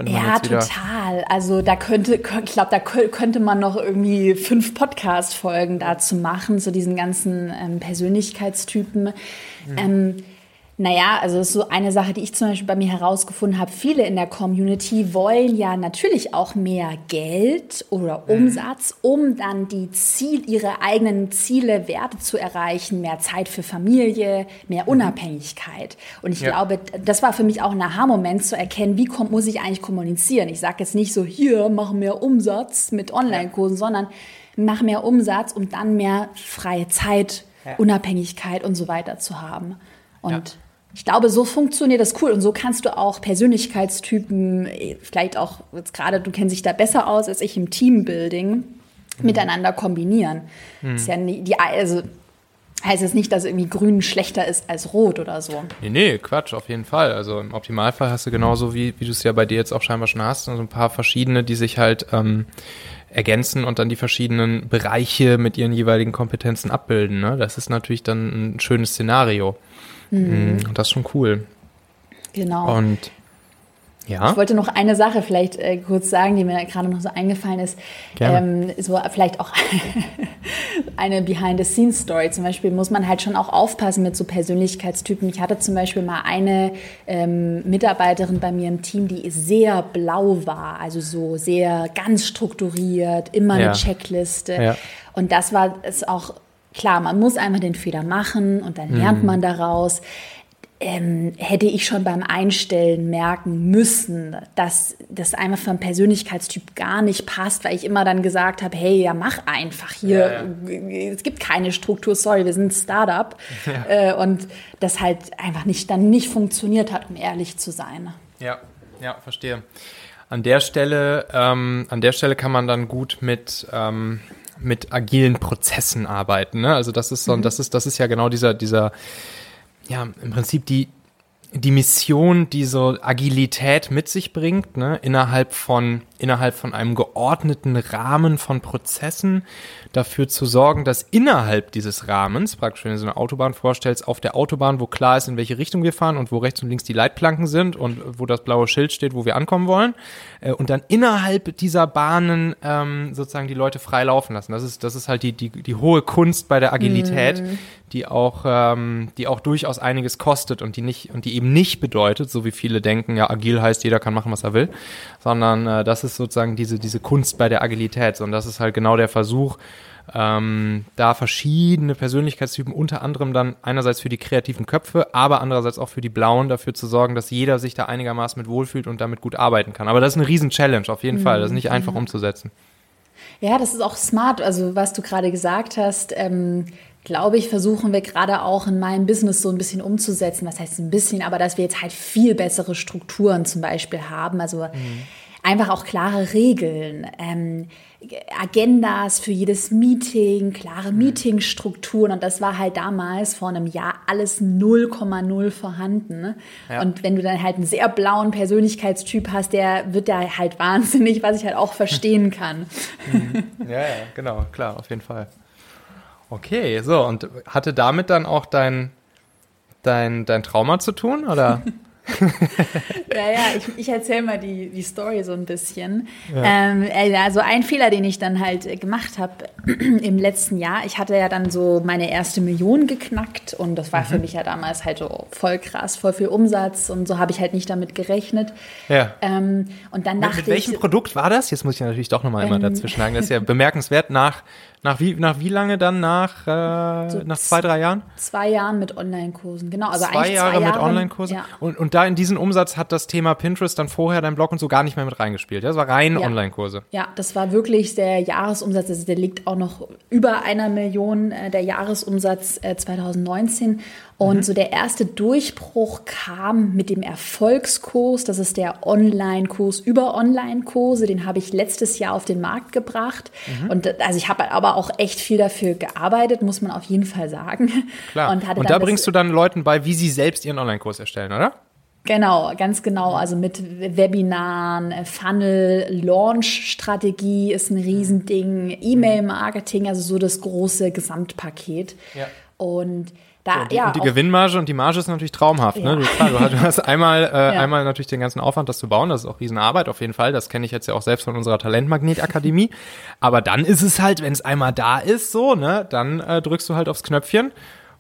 B: Ja, total. Also da könnte, ich glaube, da könnte man noch irgendwie fünf Podcast-Folgen dazu machen, zu diesen ganzen ähm, Persönlichkeitstypen. Mhm. Ähm, naja, also das ist so eine Sache, die ich zum Beispiel bei mir herausgefunden habe. Viele in der Community wollen ja natürlich auch mehr Geld oder mhm. Umsatz, um dann die Ziel, ihre eigenen Ziele, Werte zu erreichen, mehr Zeit für Familie, mehr mhm. Unabhängigkeit. Und ich ja. glaube, das war für mich auch ein Aha-Moment zu erkennen, wie kommt, muss ich eigentlich kommunizieren. Ich sage jetzt nicht so, hier, mach mehr Umsatz mit Online-Kursen, ja. sondern mach mehr Umsatz, um dann mehr freie Zeit, ja. Unabhängigkeit und so weiter zu haben. Und ich glaube, so funktioniert das cool und so kannst du auch Persönlichkeitstypen, vielleicht auch jetzt gerade, du kennst dich da besser aus als ich im Teambuilding, mhm. miteinander kombinieren. Mhm. Ist ja nie, die, also heißt es nicht, dass irgendwie grün schlechter ist als rot oder so.
A: Nee, nee, Quatsch, auf jeden Fall. Also im Optimalfall hast du genauso, wie, wie du es ja bei dir jetzt auch scheinbar schon hast, also ein paar verschiedene, die sich halt ähm, ergänzen und dann die verschiedenen Bereiche mit ihren jeweiligen Kompetenzen abbilden. Ne? Das ist natürlich dann ein schönes Szenario. Mhm. Das ist schon cool.
B: Genau.
A: Und ja.
B: Ich wollte noch eine Sache vielleicht äh, kurz sagen, die mir gerade noch so eingefallen ist. Ähm, so vielleicht auch eine Behind-the-Scenes-Story. Zum Beispiel muss man halt schon auch aufpassen mit so Persönlichkeitstypen. Ich hatte zum Beispiel mal eine ähm, Mitarbeiterin bei mir im Team, die sehr blau war, also so sehr ganz strukturiert, immer ja. eine Checkliste. Ja. Und das war es auch klar, man muss einfach den Fehler machen und dann lernt mhm. man daraus. Ähm, hätte ich schon beim Einstellen merken müssen, dass das einfach vom Persönlichkeitstyp gar nicht passt, weil ich immer dann gesagt habe, hey, ja, mach einfach hier. Ja, ja. Es gibt keine Struktur, sorry, wir sind ein Startup. Ja. Äh, und das halt einfach nicht, dann nicht funktioniert hat, um ehrlich zu sein.
A: Ja, ja, verstehe. An der Stelle, ähm, an der Stelle kann man dann gut mit ähm, mit agilen Prozessen arbeiten. Ne? Also das ist so, mhm. das ist, das ist ja genau dieser, dieser, ja, im Prinzip die, die Mission, die so Agilität mit sich bringt, ne, innerhalb von, innerhalb von einem geordneten Rahmen von Prozessen, dafür zu sorgen, dass innerhalb dieses Rahmens, praktisch wenn du so eine Autobahn vorstellst, auf der Autobahn, wo klar ist, in welche Richtung wir fahren und wo rechts und links die Leitplanken sind und wo das blaue Schild steht, wo wir ankommen wollen, äh, und dann innerhalb dieser Bahnen ähm, sozusagen die Leute frei laufen lassen. Das ist, das ist halt die, die, die hohe Kunst bei der Agilität, mm die auch, ähm, die auch durchaus einiges kostet und die nicht und die eben nicht bedeutet, so wie viele denken, ja, agil heißt, jeder kann machen, was er will, sondern äh, das ist sozusagen diese, diese Kunst bei der Agilität. Und das ist halt genau der Versuch, ähm, da verschiedene Persönlichkeitstypen, unter anderem dann einerseits für die kreativen Köpfe, aber andererseits auch für die Blauen, dafür zu sorgen, dass jeder sich da einigermaßen mit wohlfühlt und damit gut arbeiten kann. Aber das ist eine Riesen-Challenge, auf jeden mhm. Fall. Das ist nicht einfach umzusetzen.
B: Ja, das ist auch smart, also was du gerade gesagt hast. Ähm, glaube ich, versuchen wir gerade auch in meinem Business so ein bisschen umzusetzen. Was heißt ein bisschen, aber dass wir jetzt halt viel bessere Strukturen zum Beispiel haben. Also mhm. Einfach auch klare Regeln. Ähm, Agendas für jedes Meeting, klare mhm. Meetingstrukturen und das war halt damals vor einem Jahr alles 0,0 vorhanden. Ja. Und wenn du dann halt einen sehr blauen Persönlichkeitstyp hast, der wird da halt wahnsinnig, was ich halt auch verstehen kann.
A: Mhm. Ja, ja, genau, klar, auf jeden Fall. Okay, so, und hatte damit dann auch dein, dein, dein Trauma zu tun, oder?
B: naja, ich, ich erzähle mal die, die Story so ein bisschen. Ja. Ähm, äh, also ein Fehler, den ich dann halt äh, gemacht habe im letzten Jahr, ich hatte ja dann so meine erste Million geknackt und das war mhm. für mich ja damals halt so voll krass, voll viel Umsatz und so habe ich halt nicht damit gerechnet.
A: Ja.
B: Ähm, und dann dachte
A: mit, mit welchem
B: ich,
A: Produkt war das? Jetzt muss ich natürlich doch nochmal ähm, immer dazwischen sagen. Das ist ja bemerkenswert nach Nach wie, nach wie lange dann? Nach, äh,
B: So
A: nach zwei, drei Jahren?
B: Zwei Jahren mit Online-Kursen, genau. Also
A: zwei
B: eigentlich
A: Jahre
B: zwei
A: mit
B: Jahre,
A: Online-Kursen.
B: Ja.
A: Und, und da in diesen Umsatz hat das Thema Pinterest dann vorher dein Blog und so gar nicht mehr mit reingespielt. Ja? Das war rein
B: Ja.
A: Online-Kurse.
B: Ja, das war wirklich der Jahresumsatz, also der liegt auch noch über einer Million, äh, der Jahresumsatz äh, 2019. Und so der erste Durchbruch kam mit dem Erfolgskurs, das ist der Online-Kurs über Online-Kurse, den habe ich letztes Jahr auf den Markt gebracht. Und äh, also ich habe aber auch echt viel dafür gearbeitet, muss man auf jeden Fall sagen.
A: Klar.
B: Und,
A: Und, da bringst du dann Leuten bei, wie sie selbst ihren Online-Kurs erstellen, oder?
B: Genau, ganz genau. Also mit Webinaren, äh, Funnel, Launch-Strategie ist ein Riesending, E-Mail-Marketing, also so das große Gesamtpaket.
A: Ja.
B: Und da,
A: Und die,
B: ja,
A: und die Gewinnmarge und die Marge ist natürlich traumhaft.
B: Ja.
A: Ne? Du, klar, du hast- du hast einmal, äh,
B: Ja.
A: einmal natürlich den ganzen Aufwand, das zu bauen. Das ist auch Riesenarbeit auf jeden Fall. Das kenne ich jetzt ja auch selbst von unserer Talentmagnet-Akademie. Aber dann ist es halt, wenn es einmal da ist, so, ne, dann äh, drückst du halt aufs Knöpfchen.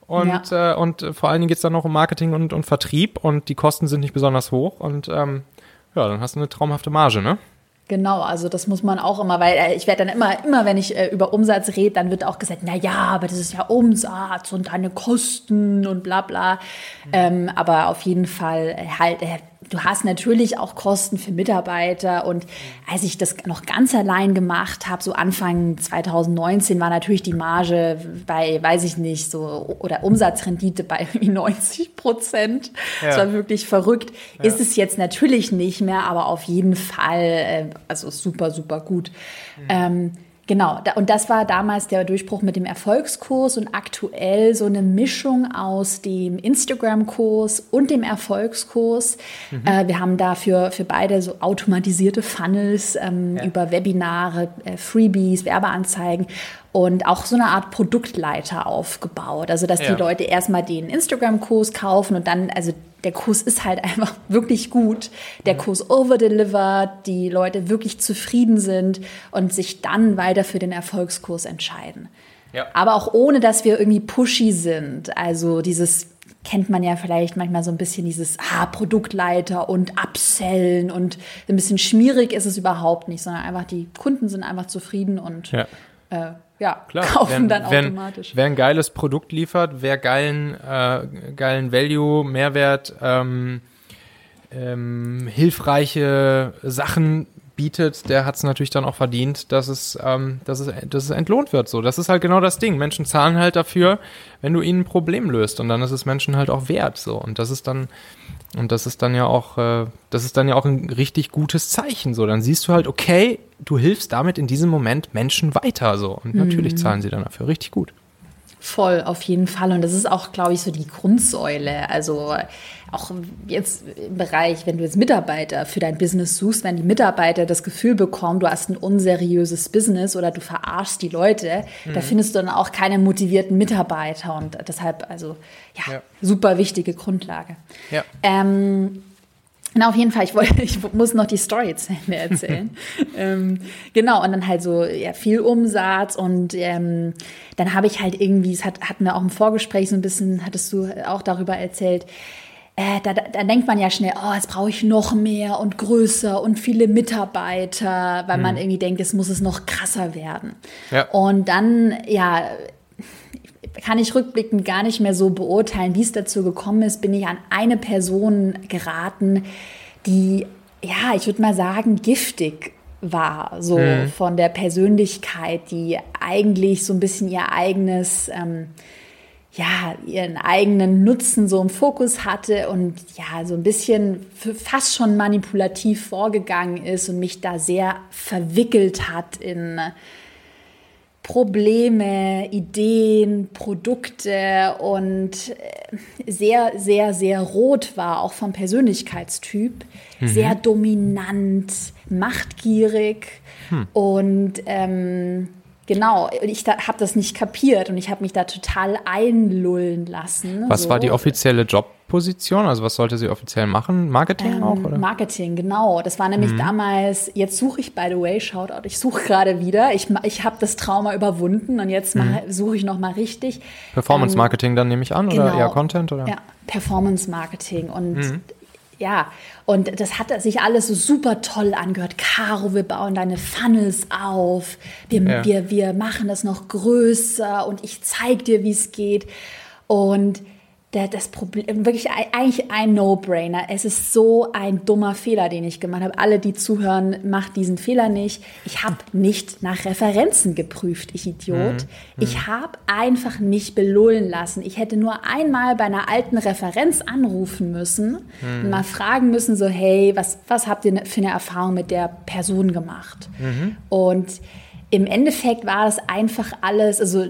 A: Und, äh, und vor allen Dingen geht's dann noch um Marketing und, und Vertrieb und die Kosten sind nicht besonders hoch und ähm, ja, dann hast du eine traumhafte Marge, ne?
B: Genau, also das muss man auch immer, weil äh, ich werde dann immer, immer wenn ich äh, über Umsatz rede, dann wird auch gesagt, na ja, aber das ist ja Umsatz und deine Kosten und bla bla. Ähm, aber auf jeden Fall äh, halt, äh, du hast natürlich auch Kosten für Mitarbeiter und als ich das noch ganz allein gemacht habe, so Anfang 2019 war natürlich die Marge bei, weiß ich nicht, so oder Umsatzrendite bei irgendwie 90 Prozent. Das
A: Ja.
B: war wirklich verrückt. Ist es jetzt natürlich nicht mehr, aber auf jeden Fall, äh, also super, super gut. Ähm, genau, und das war damals der Durchbruch mit dem Erfolgskurs und aktuell so eine Mischung aus dem Instagram-Kurs und dem Erfolgskurs. Äh, wir haben dafür für beide so automatisierte Funnels ähm, über Webinare, äh, Freebies, Werbeanzeigen und auch so eine Art Produktleiter aufgebaut. Also, dass
A: Ja.
B: die Leute erstmal den Instagram-Kurs kaufen und dann, also der Kurs ist halt einfach wirklich gut. Der Kurs overdelivert, die Leute wirklich zufrieden sind und sich dann weiter für den Erfolgskurs entscheiden.
A: Ja.
B: Aber auch ohne, dass wir irgendwie pushy sind. Also dieses kennt man ja vielleicht manchmal so ein bisschen dieses ah, Produktleiter und Upsellen und ein bisschen schmierig ist es überhaupt nicht, sondern einfach die Kunden sind einfach zufrieden und
A: Ja.
B: Äh, ja,
A: Klar,
B: kaufen
A: wer,
B: dann automatisch.
A: Wer ein geiles Produkt liefert, wer geilen, äh, geilen Value, Mehrwert, ähm, ähm, hilfreiche Sachen bietet, der hat es natürlich dann auch verdient, dass es, ähm, dass, es, dass es entlohnt wird. So, das ist halt genau das Ding. Menschen zahlen halt dafür, wenn du ihnen ein Problem löst. Und dann ist es Menschen halt auch wert. So, und das ist dann und das ist dann ja auch, äh, das ist dann ja auch ein richtig gutes Zeichen. So, dann siehst du halt, okay, du hilfst damit in diesem Moment Menschen weiter. So, und natürlich
B: Mhm.
A: zahlen sie dann dafür richtig gut.
B: Voll, auf jeden Fall. Und das ist auch, glaube ich, so die Grundsäule. Also auch jetzt im Bereich, wenn du jetzt Mitarbeiter für dein Business suchst, wenn die Mitarbeiter das Gefühl bekommen, du hast ein unseriöses Business oder du verarschst die Leute, da findest du dann auch keine motivierten Mitarbeiter. Und deshalb, also ja,
A: Ja.
B: super wichtige Grundlage.
A: Ja.
B: Ähm, na, auf jeden Fall, ich, wollte, ich muss noch die Story zu Ende erzählen. ähm, genau, und dann halt so ja, viel Umsatz und ähm, dann habe ich halt irgendwie, es hat, hatten wir auch im Vorgespräch so ein bisschen, hattest du auch darüber erzählt, äh, da, da, da denkt man ja schnell, oh, jetzt brauche ich noch mehr und größer und viele Mitarbeiter, weil man irgendwie denkt, jetzt muss es noch krasser werden.
A: Ja.
B: Und dann, ja, kann ich rückblickend gar nicht mehr so beurteilen, wie es dazu gekommen ist, bin ich an eine Person geraten, die, ja, ich würde mal sagen, giftig war, so von der Persönlichkeit, die eigentlich so ein bisschen ihr eigenes, ähm, ja, ihren eigenen Nutzen so im Fokus hatte und ja, so ein bisschen fast schon manipulativ vorgegangen ist und mich da sehr verwickelt hat in Probleme, Ideen, Produkte und äh, sehr, sehr, sehr rot war, auch vom Persönlichkeitstyp. Sehr dominant, machtgierig und ähm, genau, ich habe das nicht kapiert und ich habe mich da total einlullen lassen.
A: Was
B: so.
A: war die offizielle Jobposition? Also was sollte sie offiziell machen? Marketing
B: Ähm,
A: auch, oder?
B: Marketing, genau. Das war nämlich damals, jetzt suche ich, by the way, Shoutout, ich suche gerade wieder. Ich, ich habe das Trauma überwunden und jetzt mache- suche ich nochmal richtig.
A: Performance Marketing dann nehme ich an oder
B: genau.
A: eher Content oder?
B: Ja, Performance Marketing. Und ja, und das hat sich alles so super toll angehört. Caro, wir bauen deine Funnels auf, wir, ja. wir, wir machen das noch größer und ich zeig dir, wie es geht. Und der, das Problem, wirklich eigentlich ein No-Brainer. Es ist so ein dummer Fehler, den ich gemacht habe. Alle, die zuhören, macht diesen Fehler nicht. Ich habe nicht nach Referenzen geprüft, ich Idiot. Mhm. Ich habe einfach mich belullen lassen. Ich hätte nur einmal bei einer alten Referenz anrufen müssen mhm. und mal fragen müssen, so, hey, was, was habt ihr für eine Erfahrung mit der Person gemacht? Mhm. Und im Endeffekt war das einfach alles, also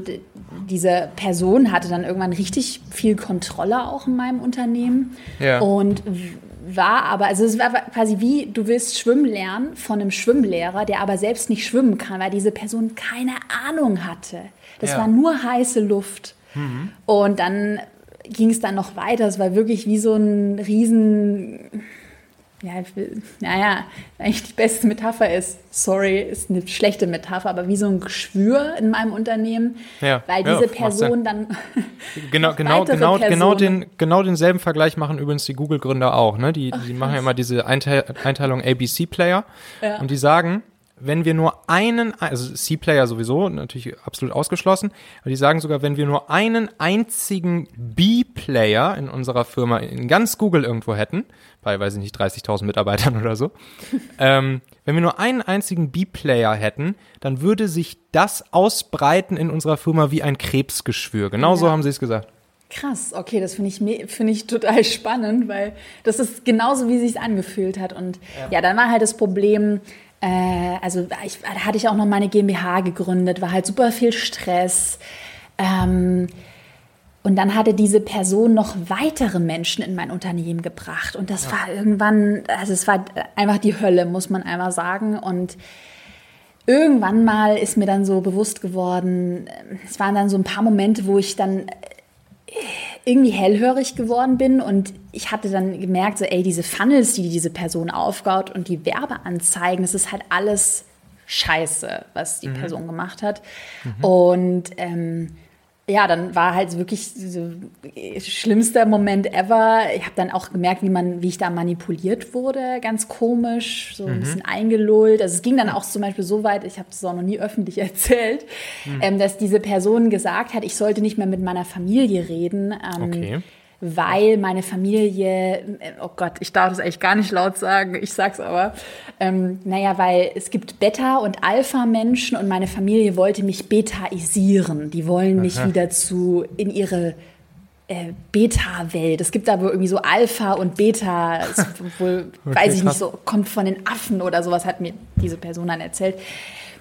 B: diese Person hatte dann irgendwann richtig viel Kontrolle auch in meinem Unternehmen ja. und war aber, also es war quasi wie, du willst schwimmen lernen von einem Schwimmlehrer, der aber selbst nicht schwimmen kann, weil diese Person keine Ahnung hatte. Das ja. war nur heiße Luft. Mhm. Und dann ging es dann noch weiter. Es war wirklich wie so ein riesen ja, naja, eigentlich die beste Metapher ist, sorry, ist eine schlechte Metapher, aber wie so ein Geschwür in meinem Unternehmen, ja, weil diese ja, Person dann
A: genau genau genau Personen genau den genau denselben Vergleich machen übrigens die Google Gründer auch, ne? Die die machen ja immer diese Einteilung ABC Player ja. und die sagen, wenn wir nur einen, also C-Player sowieso, natürlich absolut ausgeschlossen, aber die sagen sogar, wenn wir nur einen einzigen B-Player in unserer Firma in ganz Google irgendwo hätten, bei, weiß ich nicht, 30.000 Mitarbeitern oder so, ähm, wenn wir nur einen einzigen B-Player hätten, dann würde sich das ausbreiten in unserer Firma wie ein Krebsgeschwür. Genau ja. so haben sie es gesagt.
B: Krass, okay, das finde ich, finde ich total spannend, weil das ist genauso, wie es sich angefühlt hat. Und ja. ja, dann war halt das Problem, äh, also ich, da hatte ich auch noch meine GmbH gegründet, war halt super viel Stress. Ähm, und dann hatte diese Person noch weitere Menschen in mein Unternehmen gebracht. Und das ja. war irgendwann, also es war einfach die Hölle, muss man einmal sagen. Und irgendwann mal ist mir dann so bewusst geworden, es waren dann so ein paar Momente, wo ich dann irgendwie hellhörig geworden bin und ich hatte dann gemerkt, so, ey, diese Funnels, die diese Person aufbaut und die Werbeanzeigen, das ist halt alles Scheiße, was die mhm. Person gemacht hat. Mhm. Und ähm, ja, dann war halt wirklich so schlimmster Moment ever. Ich habe dann auch gemerkt, wie man, wie ich da manipuliert wurde, ganz komisch, so ein mhm. bisschen eingelullt. Also es ging dann auch zum Beispiel so weit, ich habe es auch noch nie öffentlich erzählt, mhm. ähm, dass diese Person gesagt hat, ich sollte nicht mehr mit meiner Familie reden. Ähm, okay weil meine Familie, oh Gott, ich darf das eigentlich gar nicht laut sagen, ich sag's aber, ähm, naja, weil es gibt Beta- und Alpha-Menschen und meine Familie wollte mich betaisieren. Die wollen mich Aha. wieder zu, in ihre äh, Beta-Welt. Es gibt da wohl irgendwie so Alpha und Beta, wohl, okay, weiß ich nicht, so kommt von den Affen oder sowas, hat mir diese Person dann erzählt.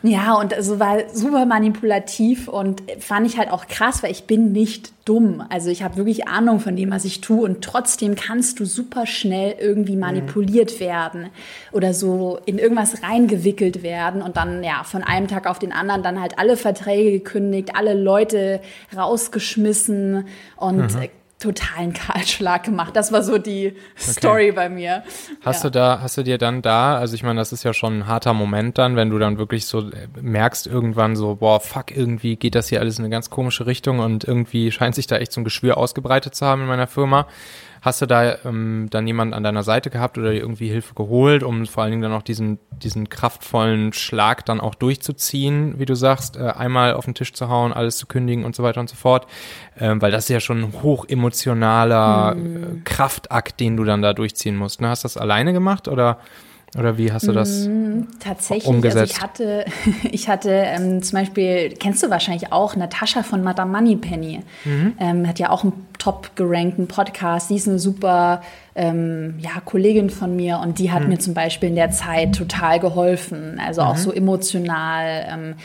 B: Ja, und also war super manipulativ und fand ich halt auch krass, weil ich bin nicht dumm. Also ich habe wirklich Ahnung von dem, was ich tue und trotzdem kannst du super schnell irgendwie mhm. manipuliert mhm. werden oder so in irgendwas reingewickelt werden und dann ja von einem Tag auf den anderen dann halt alle Verträge gekündigt, alle Leute rausgeschmissen und mhm totalen Kahlschlag gemacht. Das war so die Story okay. bei mir.
A: Hast ja. du da, hast du dir dann da, also ich meine, das ist ja schon ein harter Moment dann, wenn du dann wirklich so äh, merkst irgendwann so, boah, fuck, irgendwie geht das hier alles in eine ganz komische Richtung und irgendwie scheint sich da echt so ein Geschwür ausgebreitet zu haben in meiner Firma. Hast du da ähm, dann jemanden an deiner Seite gehabt oder dir irgendwie Hilfe geholt, um vor allen Dingen dann auch diesen, diesen kraftvollen Schlag dann auch durchzuziehen, wie du sagst, äh, einmal auf den Tisch zu hauen, alles zu kündigen und so weiter und so fort? Ähm, weil das ist ja schon ein hochemotionaler mhm. äh, Kraftakt, den du dann da durchziehen musst. Ne? Hast du das alleine gemacht oder? Oder wie hast du das mm,
B: Tatsächlich,
A: umgesetzt?
B: Also ich hatte, ich hatte ähm, zum Beispiel, kennst du wahrscheinlich auch, Natascha von Madame Moneypenny. Mhm. Ähm, hat ja auch einen top gerankten Podcast. Die ist eine super ähm, ja, Kollegin von mir und die hat mhm. mir zum Beispiel in der Zeit total geholfen. Also mhm. auch so emotional.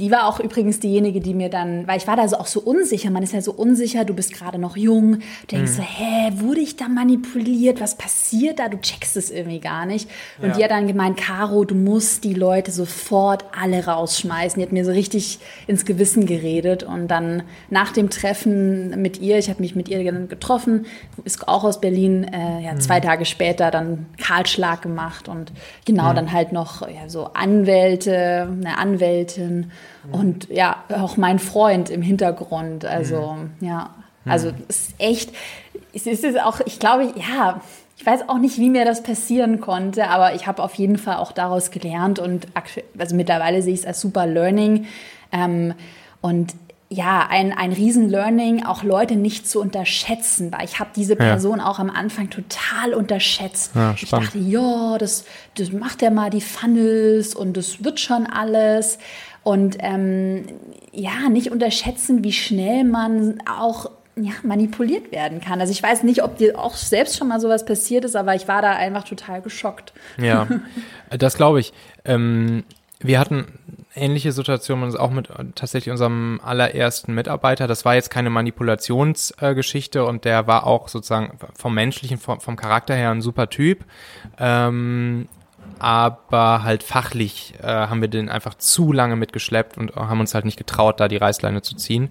B: Die war auch übrigens diejenige, die mir dann, weil ich war da so auch so unsicher, man ist ja so unsicher, du bist gerade noch jung, du denkst mhm. so, hä, wurde ich da manipuliert, was passiert da, du checkst es irgendwie gar nicht. Und ja. die hat dann gemeint, Caro, du musst die Leute sofort alle rausschmeißen. Die hat mir so richtig ins Gewissen geredet und dann nach dem Treffen mit ihr, ich habe mich mit ihr getroffen, ist auch aus Berlin, äh, ja, mhm. zwei Tage später dann Kahlschlag gemacht und genau mhm. dann halt noch ja, so Anwälte, eine Anwältin und ja, auch mein Freund im Hintergrund. Also, mhm. ja. Also es ist echt, es ist auch, ich glaube, ja, ich weiß auch nicht, wie mir das passieren konnte, aber ich habe auf jeden Fall auch daraus gelernt und also mittlerweile sehe ich es als super Learning. Ähm, und ja, ein, ein Riesen-Learning, auch Leute nicht zu unterschätzen, weil ich habe diese Person ja. auch am Anfang total unterschätzt. Ja, ich dachte, ja, das, das macht er mal die Funnels und das wird schon alles. Und ähm, ja, nicht unterschätzen, wie schnell man auch ja, manipuliert werden kann. Also ich weiß nicht, ob dir auch selbst schon mal sowas passiert ist, aber ich war da einfach total geschockt.
A: Ja, das glaube ich. Ähm, wir hatten ähnliche Situationen auch mit tatsächlich unserem allerersten Mitarbeiter. Das war jetzt keine Manipulationsgeschichte äh, und der war auch sozusagen vom menschlichen, vom, vom Charakter her ein super Typ. Ähm, aber halt fachlich äh, haben wir den einfach zu lange mitgeschleppt und haben uns halt nicht getraut, da die Reißleine zu ziehen.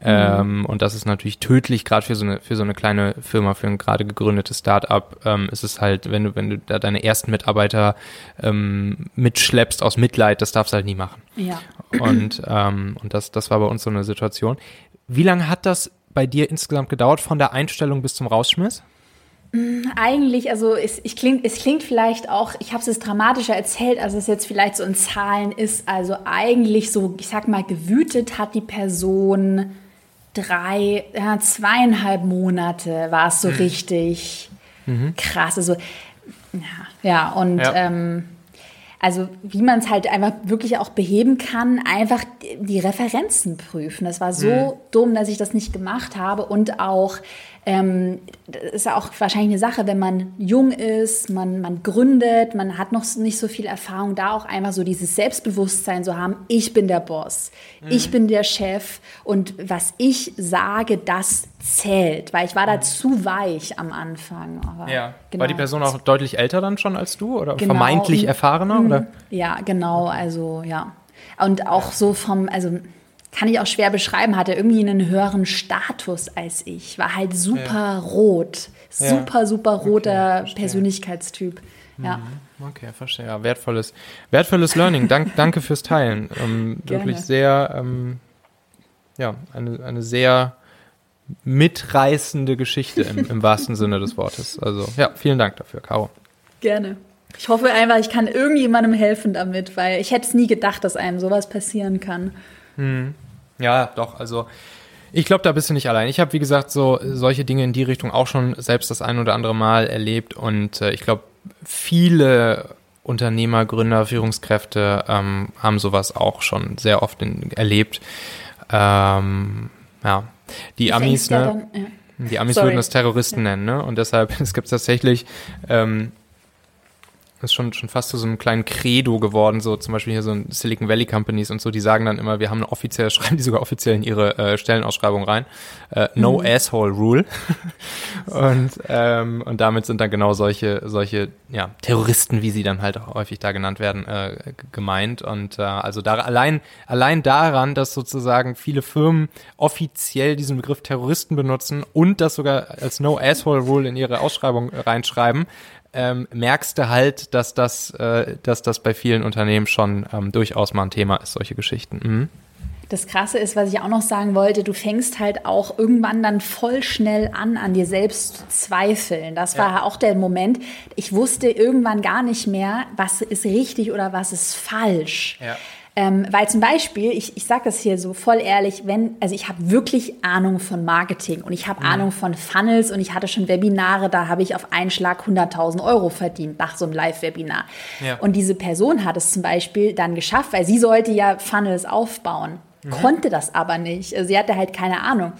A: Mhm. Ähm, und das ist natürlich tödlich, gerade für so eine für so eine kleine Firma, für ein gerade gegründetes Startup. Ähm, ist es halt, wenn du wenn du da deine ersten Mitarbeiter ähm, mitschleppst aus Mitleid, das darfst du halt nie machen.
B: Ja.
A: Und ähm, und das das war bei uns so eine Situation. Wie lange hat das bei dir insgesamt gedauert von der Einstellung bis zum Rausschmiss?
B: Mm, eigentlich, also es, ich klingt, es klingt vielleicht auch, ich habe es dramatischer erzählt, als es jetzt vielleicht so in Zahlen ist. Also eigentlich so, ich sag mal, gewütet hat die Person drei, ja, zweieinhalb Monate war es so mhm. richtig mhm. krass. Also, ja, ja und ja. Ähm, also wie man es halt einfach wirklich auch beheben kann, einfach die Referenzen prüfen. Das war so mhm. dumm, dass ich das nicht gemacht habe und auch ähm, das ist ja auch wahrscheinlich eine Sache, wenn man jung ist, man, man gründet, man hat noch nicht so viel Erfahrung, da auch einfach so dieses Selbstbewusstsein zu haben, ich bin der Boss, mhm. ich bin der Chef und was ich sage, das zählt, weil ich war da mhm. zu weich am Anfang.
A: Aber ja. Genau. War die Person auch deutlich älter dann schon als du oder genau. vermeintlich erfahrener? Oder? Mhm.
B: Ja, genau, also ja. Und auch so vom, also kann ich auch schwer beschreiben, hatte irgendwie einen höheren Status als ich, war halt super ja. rot, super, ja. super roter okay, Persönlichkeitstyp. Ja.
A: Mhm. Okay, verstehe. Ja, wertvolles, wertvolles Learning. Dank, danke fürs Teilen. Ähm, wirklich sehr, ähm, ja, eine, eine sehr mitreißende Geschichte im, im wahrsten Sinne des Wortes. Also ja, vielen Dank dafür, Caro.
B: Gerne. Ich hoffe einfach, ich kann irgendjemandem helfen damit, weil ich hätte es nie gedacht, dass einem sowas passieren kann.
A: Hm. Ja, doch, also ich glaube, da bist du nicht allein. Ich habe, wie gesagt, so solche Dinge in die Richtung auch schon selbst das ein oder andere Mal erlebt und äh, ich glaube, viele Unternehmer, Gründer, Führungskräfte ähm, haben sowas auch schon sehr oft in, erlebt. Ähm, ja, die Amis, ne? Dann, ja. Die Amis Sorry. würden das Terroristen ja. nennen, ne? Und deshalb, es gibt tatsächlich ähm, ist schon, schon fast zu so einem kleinen Credo geworden, so zum Beispiel hier so ein Silicon Valley Companies und so, die sagen dann immer, wir haben eine offizielle, schreiben die sogar offiziell in ihre äh, Stellenausschreibung rein, äh, No mhm. Asshole Rule. und, ähm, und damit sind dann genau solche, solche ja, Terroristen, wie sie dann halt auch häufig da genannt werden, äh, gemeint. Und äh, also da, allein, allein daran, dass sozusagen viele Firmen offiziell diesen Begriff Terroristen benutzen und das sogar als No Asshole Rule in ihre Ausschreibung reinschreiben, ähm, merkst du halt, dass das, äh, dass das bei vielen Unternehmen schon ähm, durchaus mal ein Thema ist, solche Geschichten. Mhm.
B: Das Krasse ist, was ich auch noch sagen wollte, du fängst halt auch irgendwann dann voll schnell an, an dir selbst zu zweifeln. Das war ja. auch der Moment. Ich wusste irgendwann gar nicht mehr, was ist richtig oder was ist falsch. Ja. Ähm, weil zum Beispiel, ich, ich sage das hier so voll ehrlich, wenn, also ich habe wirklich Ahnung von Marketing und ich habe mhm. Ahnung von Funnels und ich hatte schon Webinare, da habe ich auf einen Schlag 100.000 Euro verdient nach so einem Live-Webinar. Ja. Und diese Person hat es zum Beispiel dann geschafft, weil sie sollte ja Funnels aufbauen, mhm. konnte das aber nicht. Also sie hatte halt keine Ahnung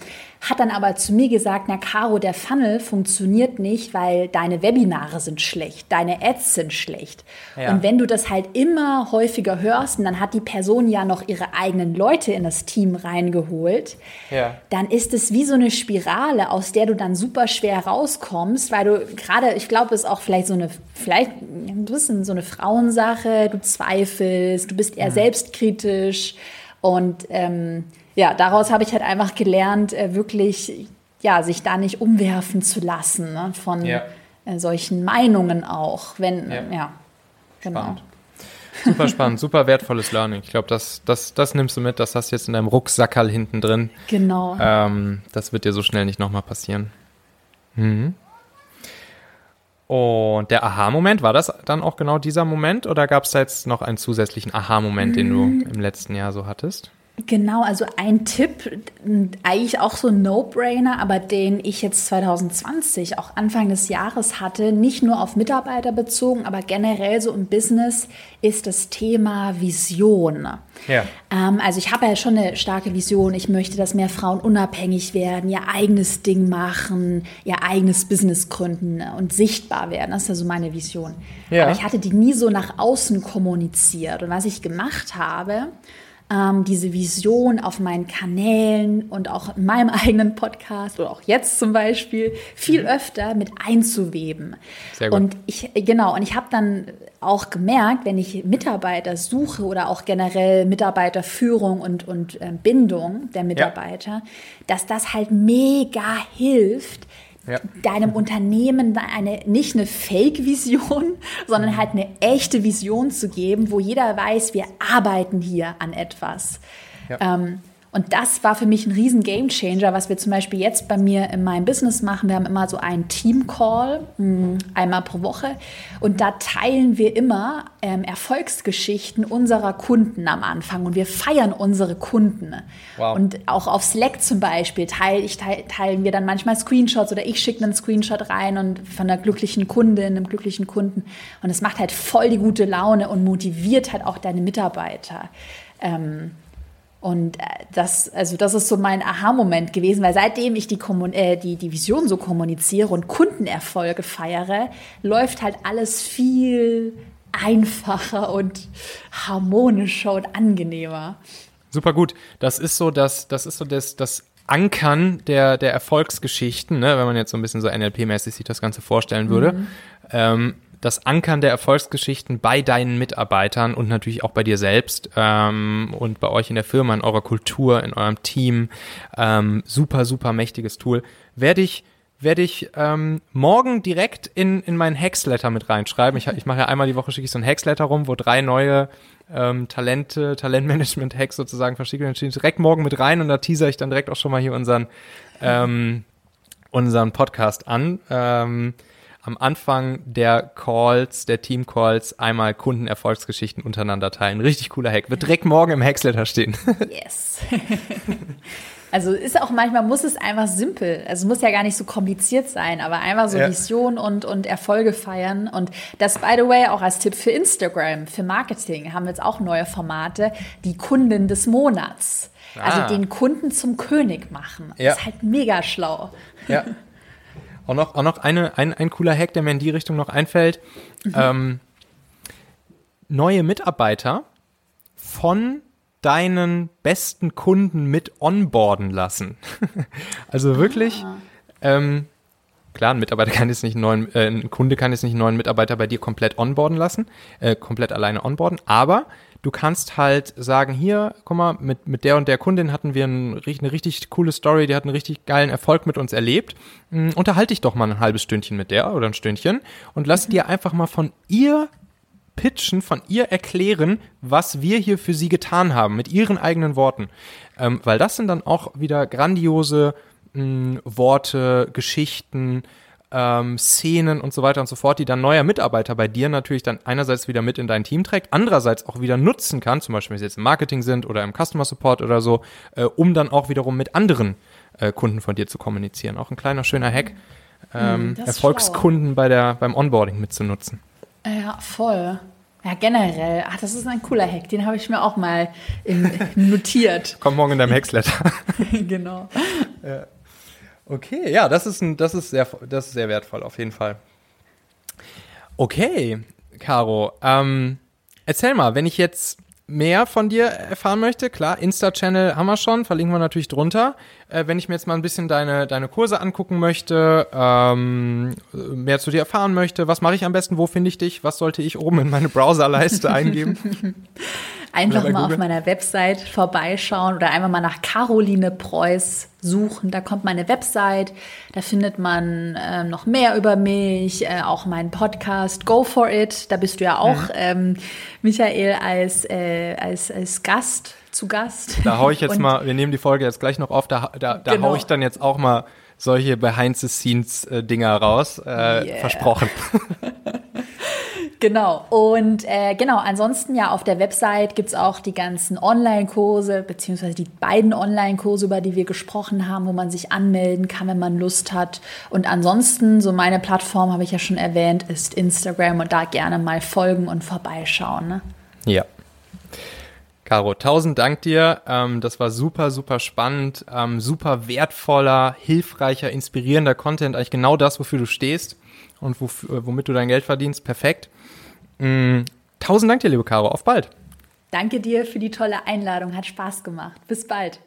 B: hat dann aber zu mir gesagt, na Caro, der Funnel funktioniert nicht, weil deine Webinare sind schlecht, deine Ads sind schlecht. Ja. Und wenn du das halt immer häufiger hörst, und dann hat die Person ja noch ihre eigenen Leute in das Team reingeholt, ja. dann ist es wie so eine Spirale, aus der du dann super schwer rauskommst, weil du gerade, ich glaube, es ist auch vielleicht so eine, vielleicht ein bisschen so eine Frauensache, du zweifelst, du bist eher mhm. selbstkritisch und ähm, ja, daraus habe ich halt einfach gelernt, äh, wirklich, ja, sich da nicht umwerfen zu lassen ne, von ja. äh, solchen Meinungen auch. Wenn, ja, ja genau.
A: Spannend. Super spannend, super wertvolles Learning. Ich glaube, das, das, das nimmst du mit, das hast du jetzt in deinem Rucksackerl hinten drin.
B: Genau.
A: Ähm, das wird dir so schnell nicht nochmal passieren. Mhm. Und der Aha-Moment, war das dann auch genau dieser Moment oder gab es da jetzt noch einen zusätzlichen Aha-Moment, den du im letzten Jahr so hattest?
B: Genau, also ein Tipp, eigentlich auch so ein No-Brainer, aber den ich jetzt 2020, auch Anfang des Jahres hatte, nicht nur auf Mitarbeiter bezogen, aber generell so im Business, ist das Thema Vision. Ja. Ähm, also ich habe ja schon eine starke Vision. Ich möchte, dass mehr Frauen unabhängig werden, ihr eigenes Ding machen, ihr eigenes Business gründen und sichtbar werden. Das ist ja so meine Vision. Ja. Aber ich hatte die nie so nach außen kommuniziert. Und was ich gemacht habe, ähm, diese Vision auf meinen Kanälen und auch in meinem eigenen Podcast oder auch jetzt zum Beispiel viel mhm. öfter mit einzuweben. Sehr gut. Und ich, genau, und ich habe dann auch gemerkt, wenn ich Mitarbeiter suche oder auch generell Mitarbeiterführung und, und äh, Bindung der Mitarbeiter, ja. dass das halt mega hilft, ja. deinem Unternehmen eine, nicht eine Fake-Vision, sondern mhm. halt eine echte Vision zu geben, wo jeder weiß, wir arbeiten hier an etwas. Ja. Ähm, und das war für mich ein riesen Gamechanger, was wir zum Beispiel jetzt bei mir in meinem Business machen. Wir haben immer so einen Team-Call, hm, einmal pro Woche. Und da teilen wir immer ähm, Erfolgsgeschichten unserer Kunden am Anfang. Und wir feiern unsere Kunden. Wow. Und auch auf Slack zum Beispiel teil, ich teil, teilen wir dann manchmal Screenshots oder ich schicke einen Screenshot rein und von einer glücklichen Kundin, einem glücklichen Kunden. Und es macht halt voll die gute Laune und motiviert halt auch deine Mitarbeiter. Ähm, und äh, das, also das ist so mein Aha-Moment gewesen, weil seitdem ich die, Kommun äh, die, die Vision so kommuniziere und Kundenerfolge feiere, läuft halt alles viel einfacher und harmonischer und angenehmer.
A: Super gut. Das ist so das, das ist so das, das Ankern der, der Erfolgsgeschichten, ne? wenn man jetzt so ein bisschen so NLP-mäßig sich das Ganze vorstellen würde. Mhm. Ähm, das Ankern der Erfolgsgeschichten bei deinen Mitarbeitern und natürlich auch bei dir selbst ähm, und bei euch in der Firma, in eurer Kultur, in eurem Team. Ähm, super, super mächtiges Tool. Werde ich werde ich ähm, morgen direkt in, in meinen Hexletter mit reinschreiben. Ich, ich mache ja einmal die Woche, schicke ich so ein Hexletter rum, wo drei neue ähm, Talente, Talentmanagement-Hacks sozusagen verschicke. Dann direkt morgen mit rein und da teaser ich dann direkt auch schon mal hier unseren, ähm, unseren Podcast an. Ähm, am Anfang der Calls, der Team-Calls, einmal Kundenerfolgsgeschichten untereinander teilen. Richtig cooler Hack. Wird direkt morgen im Hacksletter stehen.
B: Yes. also ist auch manchmal, muss es einfach simpel. Also muss ja gar nicht so kompliziert sein, aber einfach so ja. Vision und, und Erfolge feiern. Und das, by the way, auch als Tipp für Instagram, für Marketing, haben wir jetzt auch neue Formate, die Kunden des Monats. Also ah. Also den Kunden zum König machen. Ja. Ist halt mega schlau.
A: Ja. Auch noch, auch noch eine, ein, ein cooler Hack, der mir in die Richtung noch einfällt. Mhm. Ähm, neue Mitarbeiter von deinen besten Kunden mit onboarden lassen. also wirklich, ah. ähm, klar, ein Mitarbeiter kann jetzt nicht einen neuen, äh, ein Kunde kann jetzt nicht einen neuen Mitarbeiter bei dir komplett onboarden lassen, äh, komplett alleine onboarden, aber Du kannst halt sagen, hier, guck mal, mit, mit der und der Kundin hatten wir ein, eine richtig coole Story, die hat einen richtig geilen Erfolg mit uns erlebt. Hm, unterhalte dich doch mal ein halbes Stündchen mit der oder ein Stündchen und lass mhm. dir einfach mal von ihr pitchen, von ihr erklären, was wir hier für sie getan haben, mit ihren eigenen Worten. Ähm, weil das sind dann auch wieder grandiose mh, hm, Worte, Geschichten, ähm, Szenen und so weiter und so fort, die dann neuer Mitarbeiter bei dir natürlich dann einerseits wieder mit in dein Team trägt, andererseits auch wieder nutzen kann, zum Beispiel wenn sie jetzt im Marketing sind oder im Customer Support oder so, äh, um dann auch wiederum mit anderen äh, Kunden von dir zu kommunizieren. Auch ein kleiner schöner Hack, ähm, hm, Erfolgskunden bei der, beim Onboarding mitzunutzen.
B: Ja, voll. Ja, generell. Ach, das ist ein cooler Hack. Den habe ich mir auch mal notiert.
A: Kommt morgen in deinem Hacksletter.
B: genau.
A: Ja. Okay, ja, das ist, ein, das, ist sehr, das ist sehr wertvoll, auf jeden Fall. Okay, Caro, ähm, erzähl mal, wenn ich jetzt mehr von dir erfahren möchte, klar, Insta-Channel haben wir schon, verlinken wir natürlich drunter. Äh, wenn ich mir jetzt mal ein bisschen deine, deine Kurse angucken möchte, ähm, mehr zu dir erfahren möchte, was mache ich am besten, wo finde ich dich, was sollte ich oben in meine Browserleiste eingeben?
B: einfach mal Google. auf meiner Website vorbeischauen oder einfach mal nach Caroline Preuß suchen. Da kommt meine Website, da findet man äh, noch mehr über mich, äh, auch meinen Podcast Go for It. Da bist du ja auch, mhm. ähm, Michael, als, äh, als, als Gast zu Gast.
A: Da hau ich jetzt mal, wir nehmen die Folge jetzt gleich noch auf, da, da, da genau. hau ich dann jetzt auch mal solche Behind-the-Scenes-Dinger raus. Äh, yeah. Versprochen.
B: Genau. Und äh, genau, ansonsten ja auf der Website gibt es auch die ganzen Online-Kurse, beziehungsweise die beiden Online-Kurse, über die wir gesprochen haben, wo man sich anmelden kann, wenn man Lust hat. Und ansonsten, so meine Plattform, habe ich ja schon erwähnt, ist Instagram und da gerne mal folgen und vorbeischauen. Ne?
A: Ja. Caro, tausend Dank dir. Ähm, das war super, super spannend, ähm, super wertvoller, hilfreicher, inspirierender Content. Eigentlich genau das, wofür du stehst und womit du dein Geld verdienst. Perfekt. Mm, tausend Dank dir, liebe Caro. Auf bald.
B: Danke dir für die tolle Einladung. Hat Spaß gemacht. Bis bald.